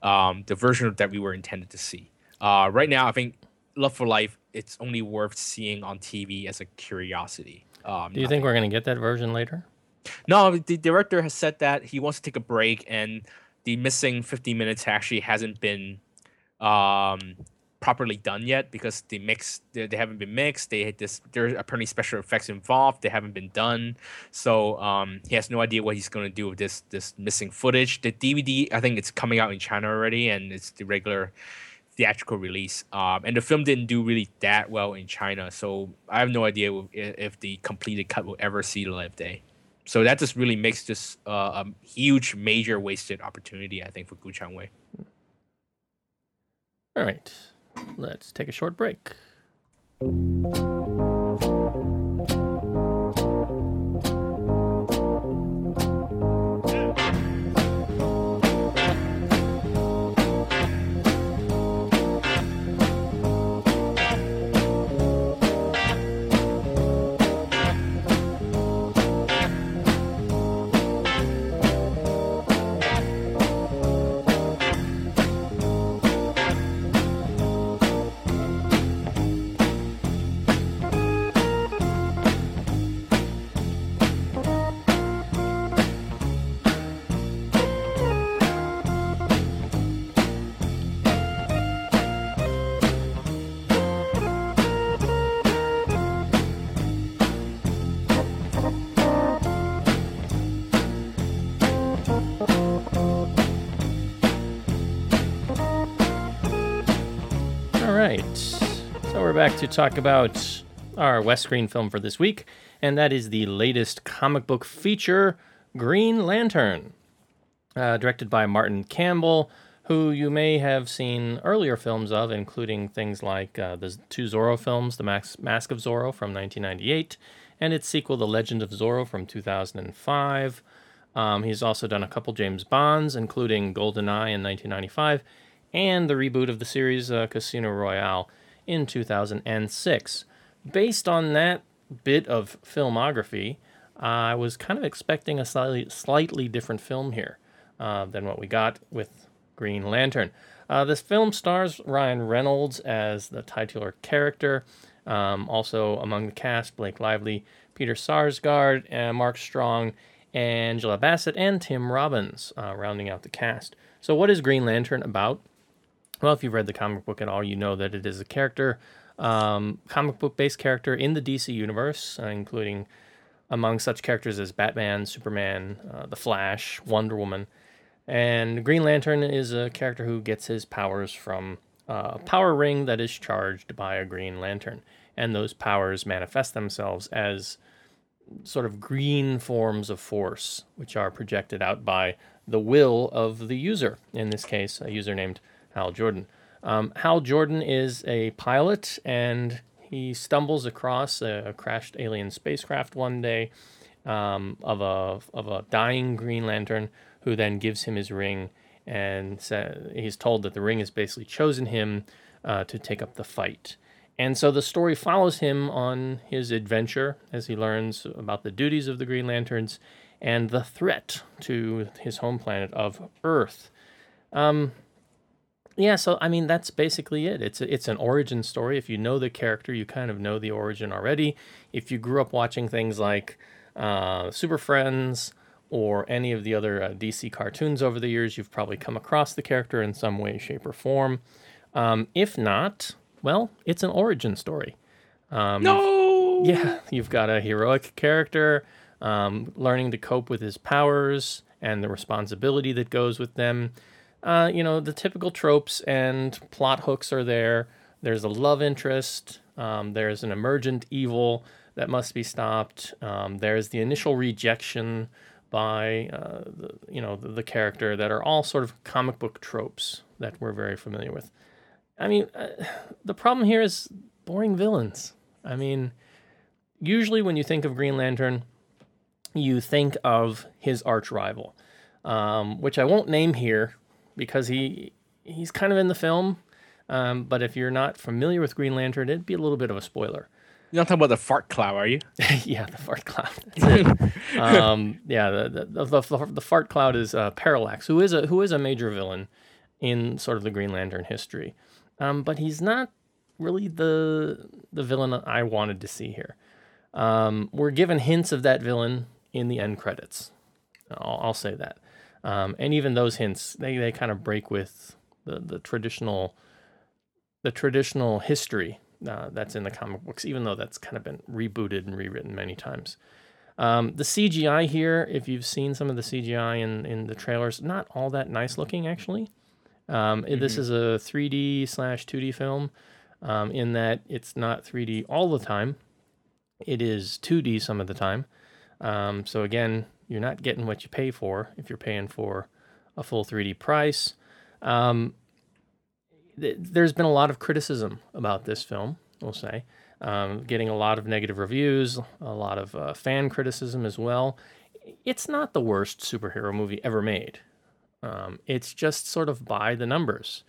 um, the version that we were intended to see. Uh, right now, I think Love for Life, it's only worth seeing on TV as a curiosity. Um, Do you think we're going to get that version later? No, the director has said that he wants to take a break, and the missing 15 minutes actually hasn't been um, properly done yet because the mix they, they haven't been mixed. They had this there are apparently special effects involved. They haven't been done. So um, he has no idea what he's going to do with this this missing footage. The DVD I think it's coming out in China already, and it's the regular theatrical release. Um, and the film didn't do really that well in China, so I have no idea if, if the completed cut will ever see the light of day. So that just really makes this uh, a huge, major wasted opportunity, I think, for Gu Changwei. All right. Let's take a short break. Back to talk about our West Screen film for this week, and that is the latest comic book feature, Green Lantern, uh, directed by Martin Campbell, who you may have seen earlier films of, including things like uh, the two Zorro films, The Mask, Mask of Zorro from 1998, and its sequel, The Legend of Zorro from 2005. Um, he's also done a couple James Bonds, including GoldenEye in 1995, and the reboot of the series uh, Casino Royale in 2006. Based on that bit of filmography, I was kind of expecting a slightly, slightly different film here uh, than what we got with Green Lantern. Uh, this film stars Ryan Reynolds as the titular character. Um, also among the cast, Blake Lively, Peter Sarsgaard, and Mark Strong, Angela Bassett, and Tim Robbins, uh, rounding out the cast. So, what is Green Lantern about? Well, if you've read the comic book at all, you know that it is a character, um, comic book based character in the DC universe, uh, including among such characters as Batman, Superman, uh, The Flash, Wonder Woman. And Green Lantern is a character who gets his powers from a power ring that is charged by a Green Lantern. And those powers manifest themselves as sort of green forms of force, which are projected out by the will of the user, in this case, a user named Hal Jordan. Um, Hal Jordan is a pilot and he stumbles across a, a crashed alien spacecraft one day um, of, a, of a dying Green Lantern who then gives him his ring and sa- he's told that the ring has basically chosen him uh, to take up the fight. And so the story follows him on his adventure as he learns about the duties of the Green Lanterns and the threat to his home planet of Earth. Um, yeah, so I mean that's basically it. It's a, it's an origin story. If you know the character, you kind of know the origin already. If you grew up watching things like uh, Super Friends or any of the other uh, DC cartoons over the years, you've probably come across the character in some way, shape, or form. Um, if not, well, it's an origin story. Um, No. yeah, you've got a heroic character um, learning to cope with his powers and the responsibility that goes with them. Uh, you know, the typical tropes and plot hooks are there. There's a love interest. Um, there's an emergent evil that must be stopped. Um, there's the initial rejection by uh, the, you know the, the character that are all sort of comic book tropes that we're very familiar with. I mean, uh, the problem here is boring villains. I mean, usually when you think of Green Lantern, you think of his arch rival, um, which I won't name here because he he's kind of in the film. Um, but if you're not familiar with Green Lantern, it'd be a little bit of a spoiler. You're not talking about the fart cloud, are you? yeah, the fart cloud. Um, yeah, the the, the the the fart cloud is uh, Parallax, who is a who is a major villain in sort of the Green Lantern history, um, but he's not really the the villain I wanted to see here. Um, we're given hints of that villain in the end credits. I'll, I'll say that, um, and even those hints they they kind of break with the the traditional the traditional history uh, that's in the comic books, even though that's kind of been rebooted and rewritten many times. Um, the CGI here, if you've seen some of the CGI in, in the trailers, not all that nice looking actually. Um, This is a 3D slash 2D film um, in that it's not 3D all the time. It is 2D some of the time. Um, so again, you're not getting what you pay for if you're paying for a full 3D price. Um, th- there's been a lot of criticism about this film, we'll say, um, getting a lot of negative reviews, a lot of uh, fan criticism as well. It's not the worst superhero movie ever made. Um, it's just sort of by the numbers.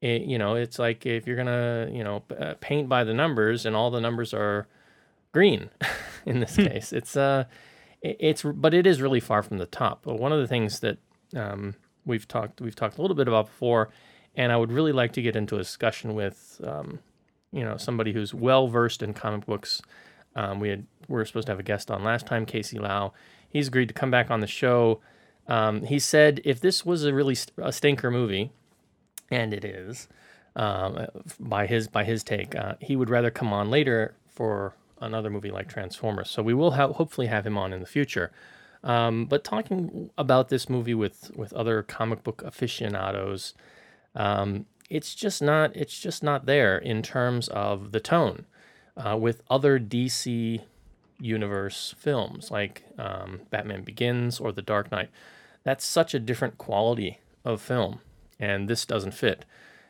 It, you know, it's like if you're gonna, you know, uh, paint by the numbers, and all the numbers are green. in this case, it's uh, it's but it is really far from the top. But one of the things that um, we've talked we've talked a little bit about before, and I would really like to get into a discussion with um, you know somebody who's well versed in comic books. Um, we had we were supposed to have a guest on last time, Casey Lau. He's agreed to come back on the show. Um, he said if this was a really st- a stinker movie, and it is, um, by his by his take, uh, he would rather come on later for another movie like Transformers. So we will hopefully have him on in the future. Um, but talking about this movie with with other comic book aficionados, um, it's just not it's just not there in terms of the tone uh, with other DC universe films like um, Batman Begins or The Dark Knight. That's such a different quality of film, and this doesn't fit.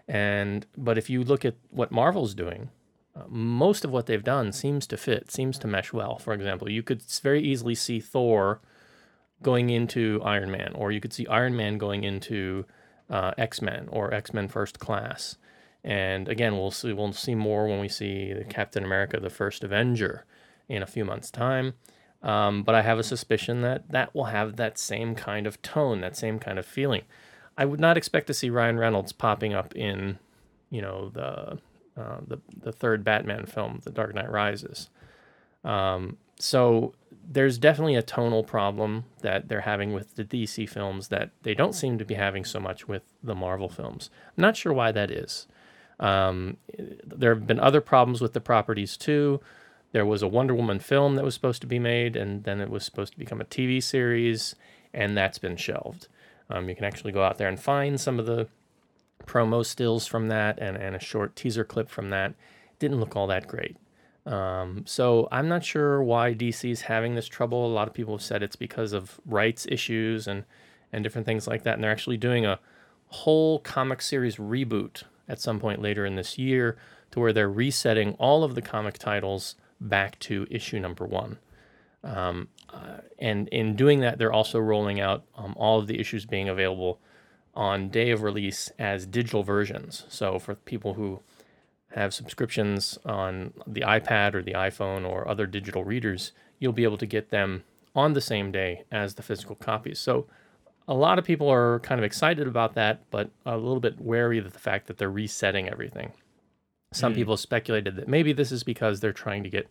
And but if you look at what Marvel's doing, most of what they've done seems to fit, seems to mesh well. For example, you could very easily see Thor going into Iron Man, or you could see Iron Man going into uh, X Men or X Men First Class. And again, we'll see we'll see more when we see Captain America: The First Avenger in a few months' time. Um, but I have a suspicion that that will have that same kind of tone, that same kind of feeling. I would not expect to see Ryan Reynolds popping up in, you know, the uh, the the third Batman film, The Dark Knight Rises. Um, so there's definitely a tonal problem that they're having with the DC films that they don't seem to be having so much with the Marvel films. I'm not sure why that is. Um, there have been other problems with the properties too. There was a Wonder Woman film that was supposed to be made, and then it was supposed to become a TV series, and that's been shelved. Um, you can actually go out there and find some of the promo stills from that and, and a short teaser clip from that. Didn't look all that great. Um, so I'm not sure why DC is having this trouble. A lot of people have said it's because of rights issues and and different things like that. And they're actually doing a whole comic series reboot at some point later in this year, to where they're resetting all of the comic titles back to issue number one. Um, uh, and in doing that, they're also rolling out um, all of the issues being available on day of release as digital versions. So for people who have subscriptions on the iPad or the iPhone or other digital readers, you'll be able to get them on the same day as the physical copies. So a lot of people are kind of excited about that, but a little bit wary of the fact that they're resetting everything. Some Mm. people speculated that maybe this is because they're trying to get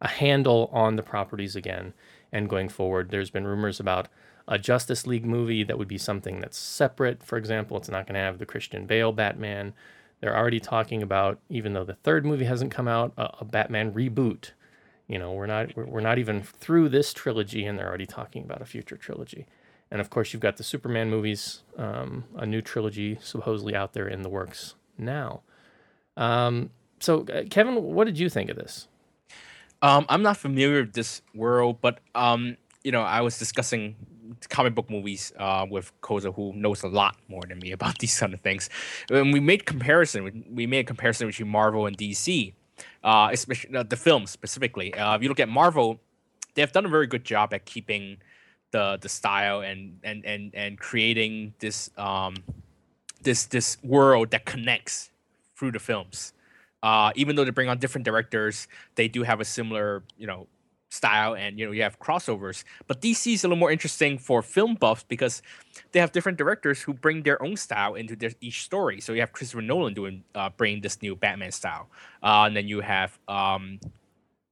a handle on the properties again and going forward. There's been rumors about a Justice League movie that would be something that's separate. For example, it's not going to have the Christian Bale Batman. They're already talking about, even though the third movie hasn't come out, a, a Batman reboot. You know, we're not we're, not even through this trilogy, and they're already talking about a future trilogy. And of course, you've got the Superman movies, um, a new trilogy supposedly out there in the works now. Um, so, uh, Kevin, what did you think of this? Um, I'm not familiar with this world, but um, you know, I was discussing comic book movies uh, with Koza, who knows a lot more than me about these kind of things. And we made comparison. we- made a comparison between Marvel and DC, uh, especially uh, the films specifically. Uh, if you look at Marvel, they have done a very good job at keeping the the style and and and and creating this um this this world that connects through the films. Uh, even though they bring on different directors, they do have a similar, you know, style, and you know, you have crossovers. But DC is a little more interesting for film buffs because they have different directors who bring their own style into their each story. So you have Christopher Nolan doing uh, bringing this new Batman style, uh, and then you have um,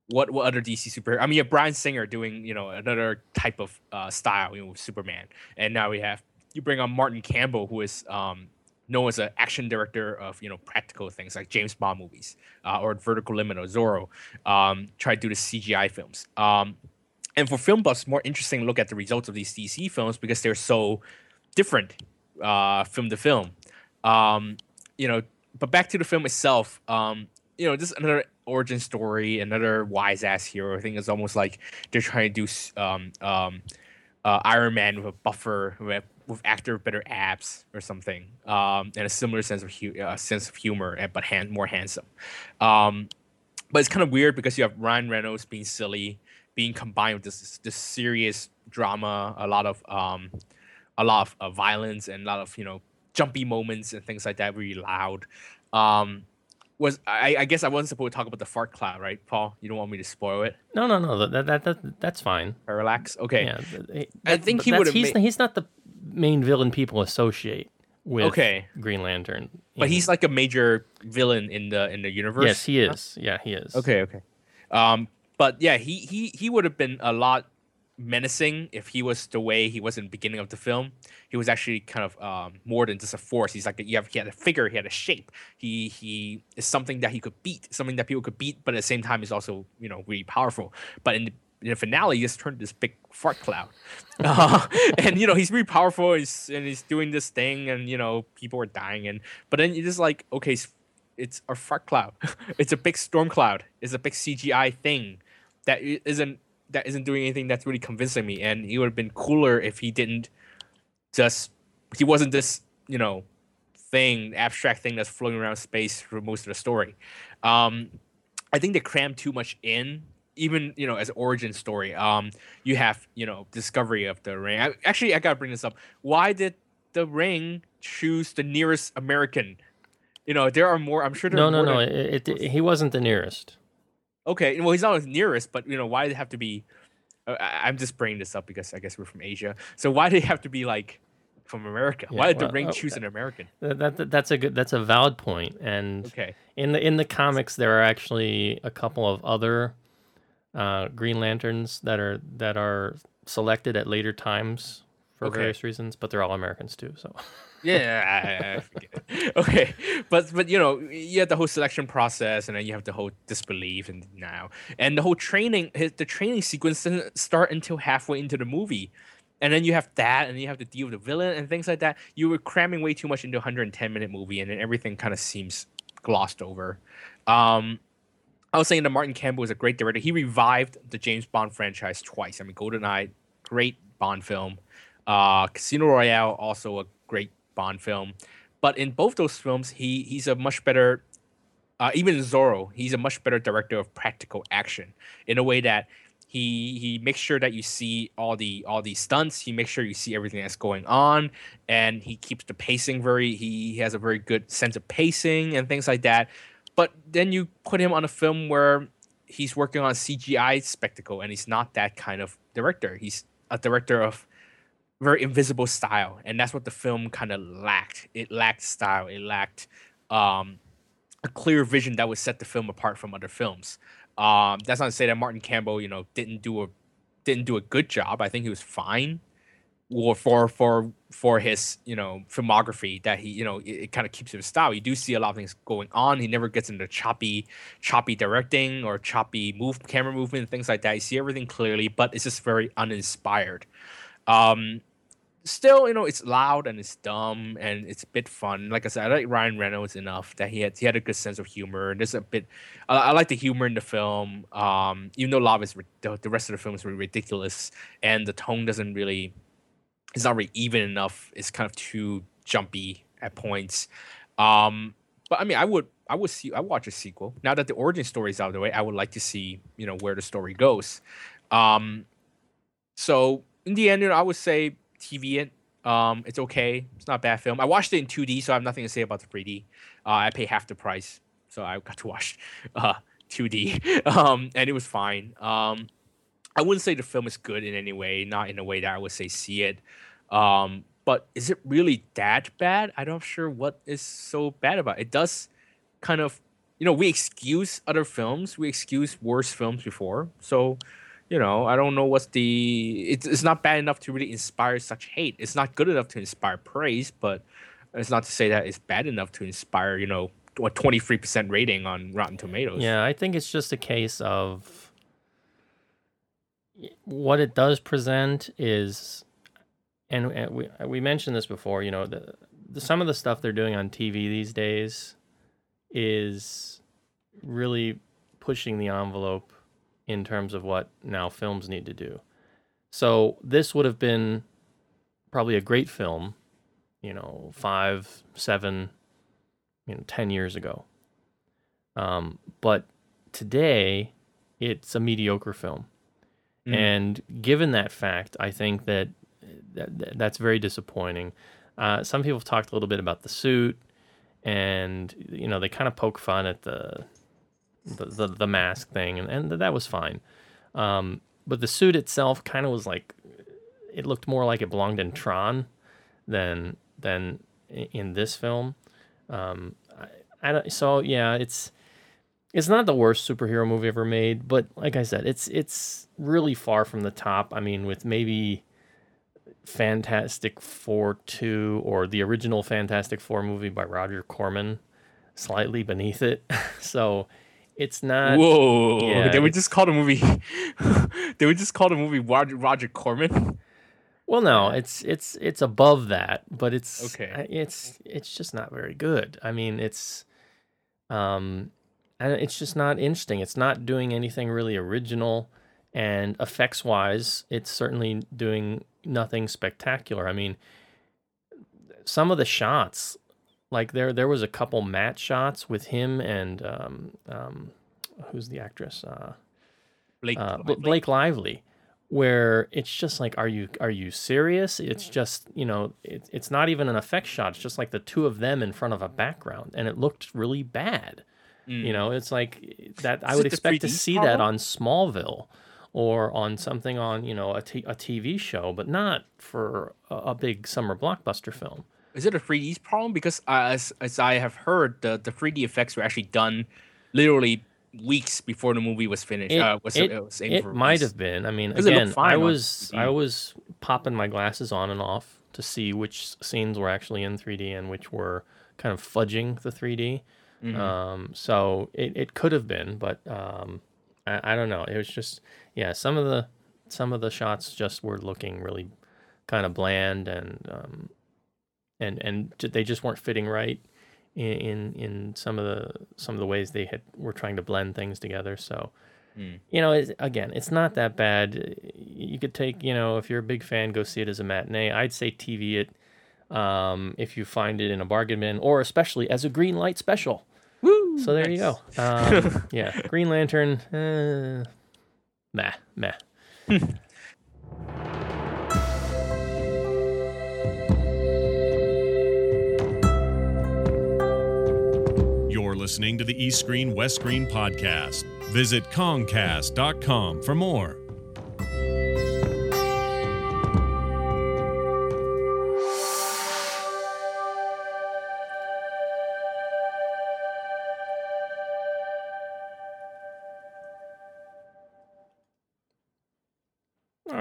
what what other DC superhero I mean, you have Bryan Singer doing you know another type of uh, style, you know, with Superman, and now we have you bring on Martin Campbell, who is um, known as an action director of you know practical things like James Bond movies uh, or Vertical Limit or Zorro. Um, try to do the CGI films. Um, and for film buffs, more interesting look at the results of these DC films because they're so different uh, film to film. Um, you know, but back to the film itself. Um, you know, is another origin story, another wise ass hero. I think it's almost like they're trying to do um, um, uh, Iron Man with a buffer with, with actor better abs or something, um, and a similar sense of hu- uh, sense of humor, but hand, more handsome. Um, but it's kind of weird because you have Ryan Reynolds being silly, being combined with this this serious drama, a lot of um, a lot of uh, violence and a lot of you know jumpy moments and things like that, really loud. Um, was I, I guess I wasn't supposed to talk about the fart cloud, right, Paul? You don't want me to spoil it. No, no, no. That that, that that's fine. Relax. Okay. Yeah, I think he would've He's ma- he's not the main villain people associate with Okay. Green Lantern. But know. he's like a major villain in the in the universe. yes, he is. Yeah, he is. Okay, okay. Um, but yeah, he he he would have been a lot menacing if he was the way he was in the beginning of the film. He was actually kind of um, more than just a force. He's like a, you have, he had a figure, he had a shape. He he is something that he could beat, something that people could beat, but at the same time, he's also you know really powerful. But in the, in the finale, he just turned this big fart cloud, uh, and you know he's really powerful. He's, and he's doing this thing, and you know people are dying, and but then you're just like, okay, s- it's a fart cloud. it's a big storm cloud. It's a big CGI thing that isn't that isn't doing anything that's really convincing me. And he would have been cooler if he didn't just he wasn't this you know thing abstract thing that's floating around space for most of the story. Um, I think they crammed too much in. Even you know, as origin story, um, you have you know discovery of the ring. I, actually, I gotta bring this up. Why did the ring choose the nearest American? You know, there are more. I'm sure there No, are no, more no. than- It, it, he wasn't the nearest. Okay, well, he's not the nearest, but you know, why did it have to be? Uh, I- I'm just bringing this up because I guess we're from Asia. So why did it have to be like from America? Yeah, why did well, the ring oh, choose an American? That, that- that's a good. That's a valid point. And Okay, in the in the comics, there are actually a couple of other uh, Green Lanterns that are that are selected at later times for Okay. various reasons, but they're all Americans too. So yeah, I, I. Okay, but but you know, you have the whole selection process, and then you have the whole disbelief and now, and the whole training. his- The training sequence doesn't start until halfway into the movie. And then you have that, and you have to deal with the villain and things like that. You were cramming way too much into a 110 minute movie, and then everything kind of seems glossed over. Um, I was saying that Martin Campbell is a great director. He revived the James Bond franchise twice. I mean, GoldenEye, great Bond film. Uh, Casino Royale, also a great Bond film. But in both those films, he he's a much better. Uh, even Zorro, he's a much better director of practical action in a way that he he makes sure that you see all the all these stunts. He makes sure you see everything that's going on, and he keeps the pacing very. He, he has a very good sense of pacing and things like that. But then you put him on a film where he's working on CGI spectacle, and he's not that kind of director. He's a director of very invisible style, and that's what the film kind of lacked. It lacked style. It lacked um, a clear vision that would set the film apart from other films. Um, that's not to say that Martin Campbell, you know, didn't do a didn't do a good job. I think he was fine or for for for his you know filmography that he you know it, it kind of keeps his style. You do see a lot of things going on. He never gets into choppy choppy directing or choppy move camera movement and things like that. You see everything clearly but it's just very uninspired. Um still you know it's loud and it's dumb and it's a bit fun. Like i said i like ryan reynolds enough that he had he had a good sense of humor and there's a bit i, I like the humor in the film um even though a lot of it's the, the rest of the film is really ridiculous and the tone doesn't really it's not really even enough. It's kind of too jumpy at points. Um, but I mean, I would I would see I watch a sequel now that the origin story is out of the way. I would like to see you know where the story goes. Um, so in the end, you know, I would say TV it. Um, it's okay. It's not bad film. I watched it in 2D, so I have nothing to say about the 3D. Uh, I pay half the price, so I got to watch uh, 2D, um, and it was fine. Um, I wouldn't say the film is good in any way, not in a way that I would say see it. Um, but is it really that bad? I'm not sure what is so bad about it. It does kind of, you know, we excuse other films, we excuse worse films before. So, you know, I don't know what's the. It's, it's not bad enough to really inspire such hate. It's not good enough to inspire praise, but it's not to say that it's bad enough to inspire, you know, a 23% rating on Rotten Tomatoes. Yeah, I think it's just a case of what it does present is, and, and we we mentioned this before. You know, the, the some of the stuff they're doing on TV these days is really pushing the envelope in terms of what now films need to do. So this would have been probably a great film, you know, five, seven, you know, ten years ago. Um, but today, it's a mediocre film. Mm. And given that fact, I think that, that that's very disappointing. Uh, some people have talked a little bit about the suit, and you know they kind of poke fun at the the, the, the mask thing, and, and that was fine. Um, but the suit itself kind of was like it looked more like it belonged in Tron than than in this film. Um, I, I so yeah, it's it's not the worst superhero movie ever made, but like I said, it's it's really far from the top. I mean, with maybe Fantastic Four two or the original Fantastic Four movie by Roger Corman, slightly beneath it. so it's not. Whoa! Yeah, they would just call the movie. they would just call the movie Roger, Roger Corman. Well, no, it's it's it's above that, but it's okay. It's it's just not very good. I mean, it's um and it's just not interesting. It's not doing anything really original, and effects wise, it's certainly doing nothing spectacular. I mean, some of the shots, like there, there was a couple matte shots with him and um, um, who's the actress? Uh, Blake, uh, Lively. Blake Lively, where it's just like, are you are you serious? It's just you know, it, it's not even an effect shot. It's just like the two of them in front of a background, and it looked really bad. Mm. You know, it's like that. I would expect to 3D see that on Smallville or on something on you know a, t- a TV show, but not for a, a big summer blockbuster film. Is it a 3D problem? Because uh, as as I have heard, the the 3D effects were actually done literally weeks before the movie was finished. It, uh, was, it, uh, was it might have been. I mean, it again, I was 3D. I was popping my glasses on and off to see which scenes were actually in 3D and which were kind of fudging the 3D. Mhm. Um, so it, it could have been, but um, I, I don't know. It was just yeah. Some of the some of the shots just were looking really kind of bland and um, and and they just weren't fitting right in, in in some of the some of the ways they had were trying to blend things together. So Mm. you know, it's, again, it's not that bad. You could take you know if you're a big fan, go see it as a matinee. I'd say TV it um, if you find it in a bargain bin, or especially as a green light special. Woo! So there you go. Um, yeah, Green Lantern. Uh, meh, meh. You're listening to the East Screen West Screen podcast. Visit Comcast.com for more.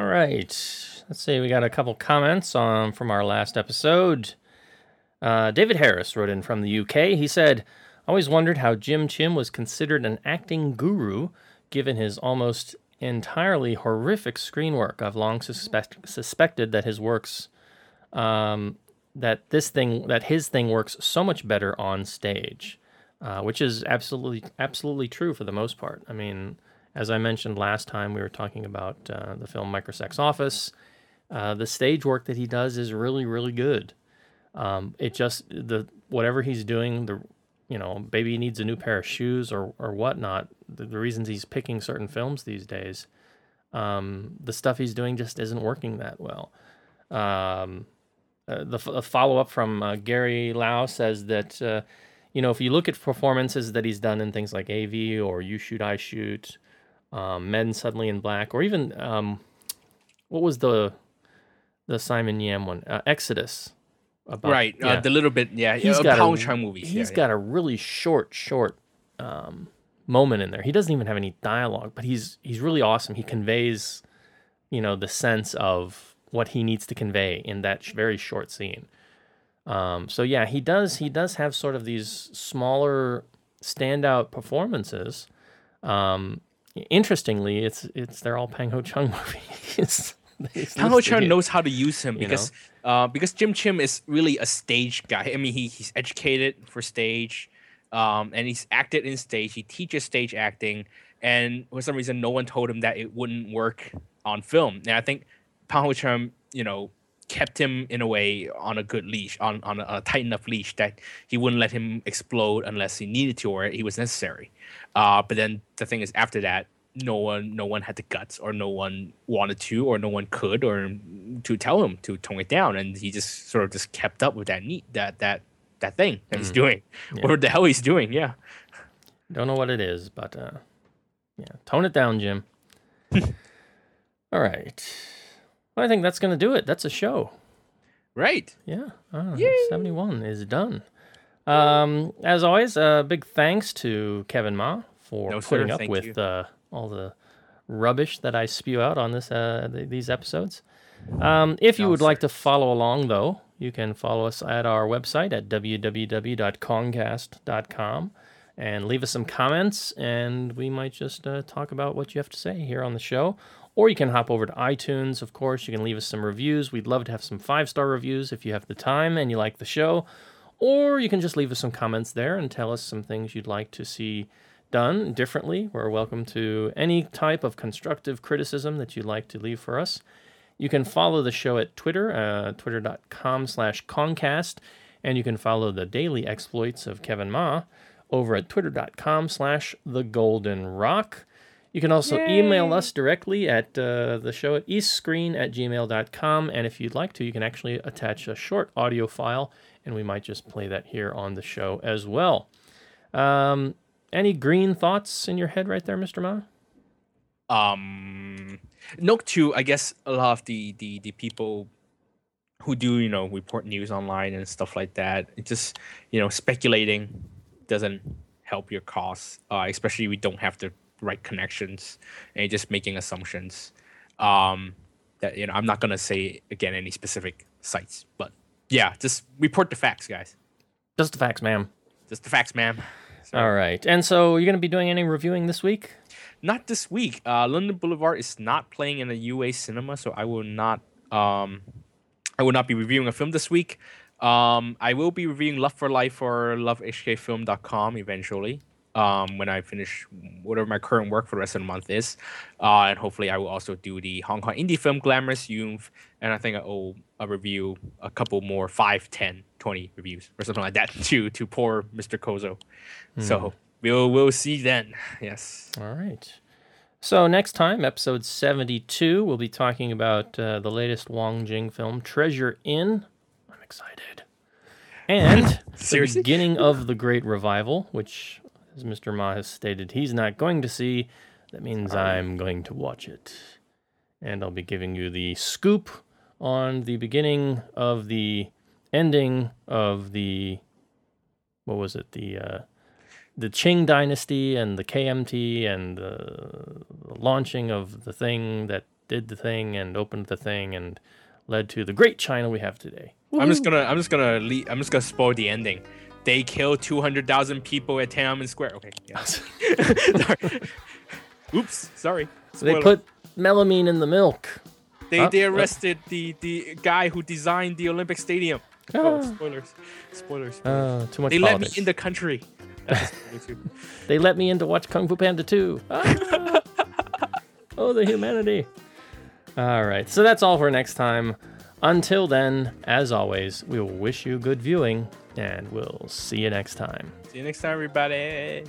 Right. Let's see. We got a couple comments on from our last episode. Uh, David Harris wrote in from the UK. He said, "Always wondered how Jim Chim was considered an acting guru, given his almost entirely horrific screen work. I've long suspect- suspected that his works, um, that this thing, that his thing works so much better on stage, uh, which is absolutely, absolutely true for the most part. I mean." As I mentioned last time, we were talking about uh, the film Microsex Office. Uh, the stage work that he does is really, really good. Um, it just the whatever he's doing, the you know, he needs a new pair of shoes or or whatnot. The, the reasons he's picking certain films these days, um, the stuff he's doing just isn't working that well. Um, uh, the, f- follow up from uh, Gary Lau says that uh, you know if you look at performances that he's done in things like AV or You Shoot I Shoot, um, Men Suddenly in Black, or even um, what was the the Simon Yam one, uh, Exodus. About, right. yeah. Uh, the little bit, yeah. He's uh, got Power a, Chunk movies. He's yeah, got a really short, short um, moment in there. He doesn't even have any dialogue, but he's he's really awesome. He conveys, you know, the sense of what he needs to convey in that sh- very short scene. Um, so yeah, he does he does have sort of these smaller standout performances. Um, interestingly, it's it's they're all Pang Ho-cheung movies. Pang Ho-cheung knows how to use him You because uh, because Jim Chim is really a stage guy. I mean, he, he's educated for stage, um, and he's acted in stage. He teaches stage acting, and for some reason, no one told him that it wouldn't work on film. And I think Pang Ho-cheung, you know, kept him in a way on a good leash, on on a, a tight enough leash that he wouldn't let him explode unless he needed to or it was necessary. Uh, but then the thing is, after that, no one no one had the guts or no one wanted to or no one could or to tell him to tone it down and he just sort of just kept up with that neat that that that thing that he's doing or the hell he's doing yeah Don't know what it is, but uh, yeah, tone it down, Jim. All right. Well, I think that's going to do it. That's a show. right Yeah. Oh, 71 is done. Um, as always, a big thanks to Kevin Ma for No, sir. putting up with uh, all the rubbish that I spew out on this uh, th- these episodes. Um, if you No, would sir. like to follow along, though, you can follow us at our website at www.concast.com and leave us some comments, and we might just uh, talk about what you have to say here on the show. Or you can hop over to iTunes, of course. You can leave us some reviews. We'd love to have some five star reviews if you have the time and you like the show. Or you can just leave us some comments there and tell us some things you'd like to see done differently. We're welcome to any type of constructive criticism that you'd like to leave for us. You can follow the show at Twitter, uh, twitter.com slash Concast, and you can follow the daily exploits of Kevin Ma over at twitter.com slash The Golden Rock. You can also email us directly at uh, the show at eastscreen at gmail.com. And if you'd like to, you can actually attach a short audio file, and we might just play that here on the show as well. Um, any green thoughts in your head right there, Mr. Ma? um two i guess a lot of the the the people who do you know report news online and stuff like that it just you know speculating doesn't help your cause uh, especially we don't have the right connections and just making assumptions um that you know i'm not gonna say again any specific sites but yeah just report the facts guys Just the facts, ma'am. just the facts ma'am So- All right. And so you're going to be doing any reviewing this week? not this week. Uh, London Boulevard is not playing in a UA cinema, so I will not. Um, I will not be reviewing a film this week. Um, I will be reviewing Love for Life for lovehkfilm.com eventually. Um, when I finish whatever my current work for the rest of the month is, uh, and hopefully I will also do the Hong Kong indie film Glamorous Youth, and I think I owe a review a couple more 5, 10, 20 reviews or something like that to to poor Mr. Kozo. So we'll we'll see then. Yes. All right. So next time, episode 72, we'll be talking about uh, the latest Wong Jing film, Treasure Inn. I'm excited. And the beginning of the Great Revival, which, as Mr. Ma has stated, he's not going to see. That means I'm going to watch it. And I'll be giving you the scoop on the beginning of the ending of the what was it? The uh, the Qing dynasty and the KMT and the launching of the thing that did the thing and opened the thing and led to the great China we have today. I'm just gonna I'm just gonna le- I'm just gonna spoil the ending. They killed 200,000 people at Tiananmen Square. Okay. Yeah. Sorry. Oops. Sorry. They put melamine in the milk. they they arrested the the guy who designed the Olympic Stadium. Ah. Oh, spoilers. Spoilers. spoilers. Uh, too much they let me in the country. That's a spoiler too. They let me in to watch Kung Fu Panda 2. Ah. oh, the humanity. All right. So that's all for next time. Until then, as always, we will wish you good viewing and we'll see you next time. See you next time, everybody.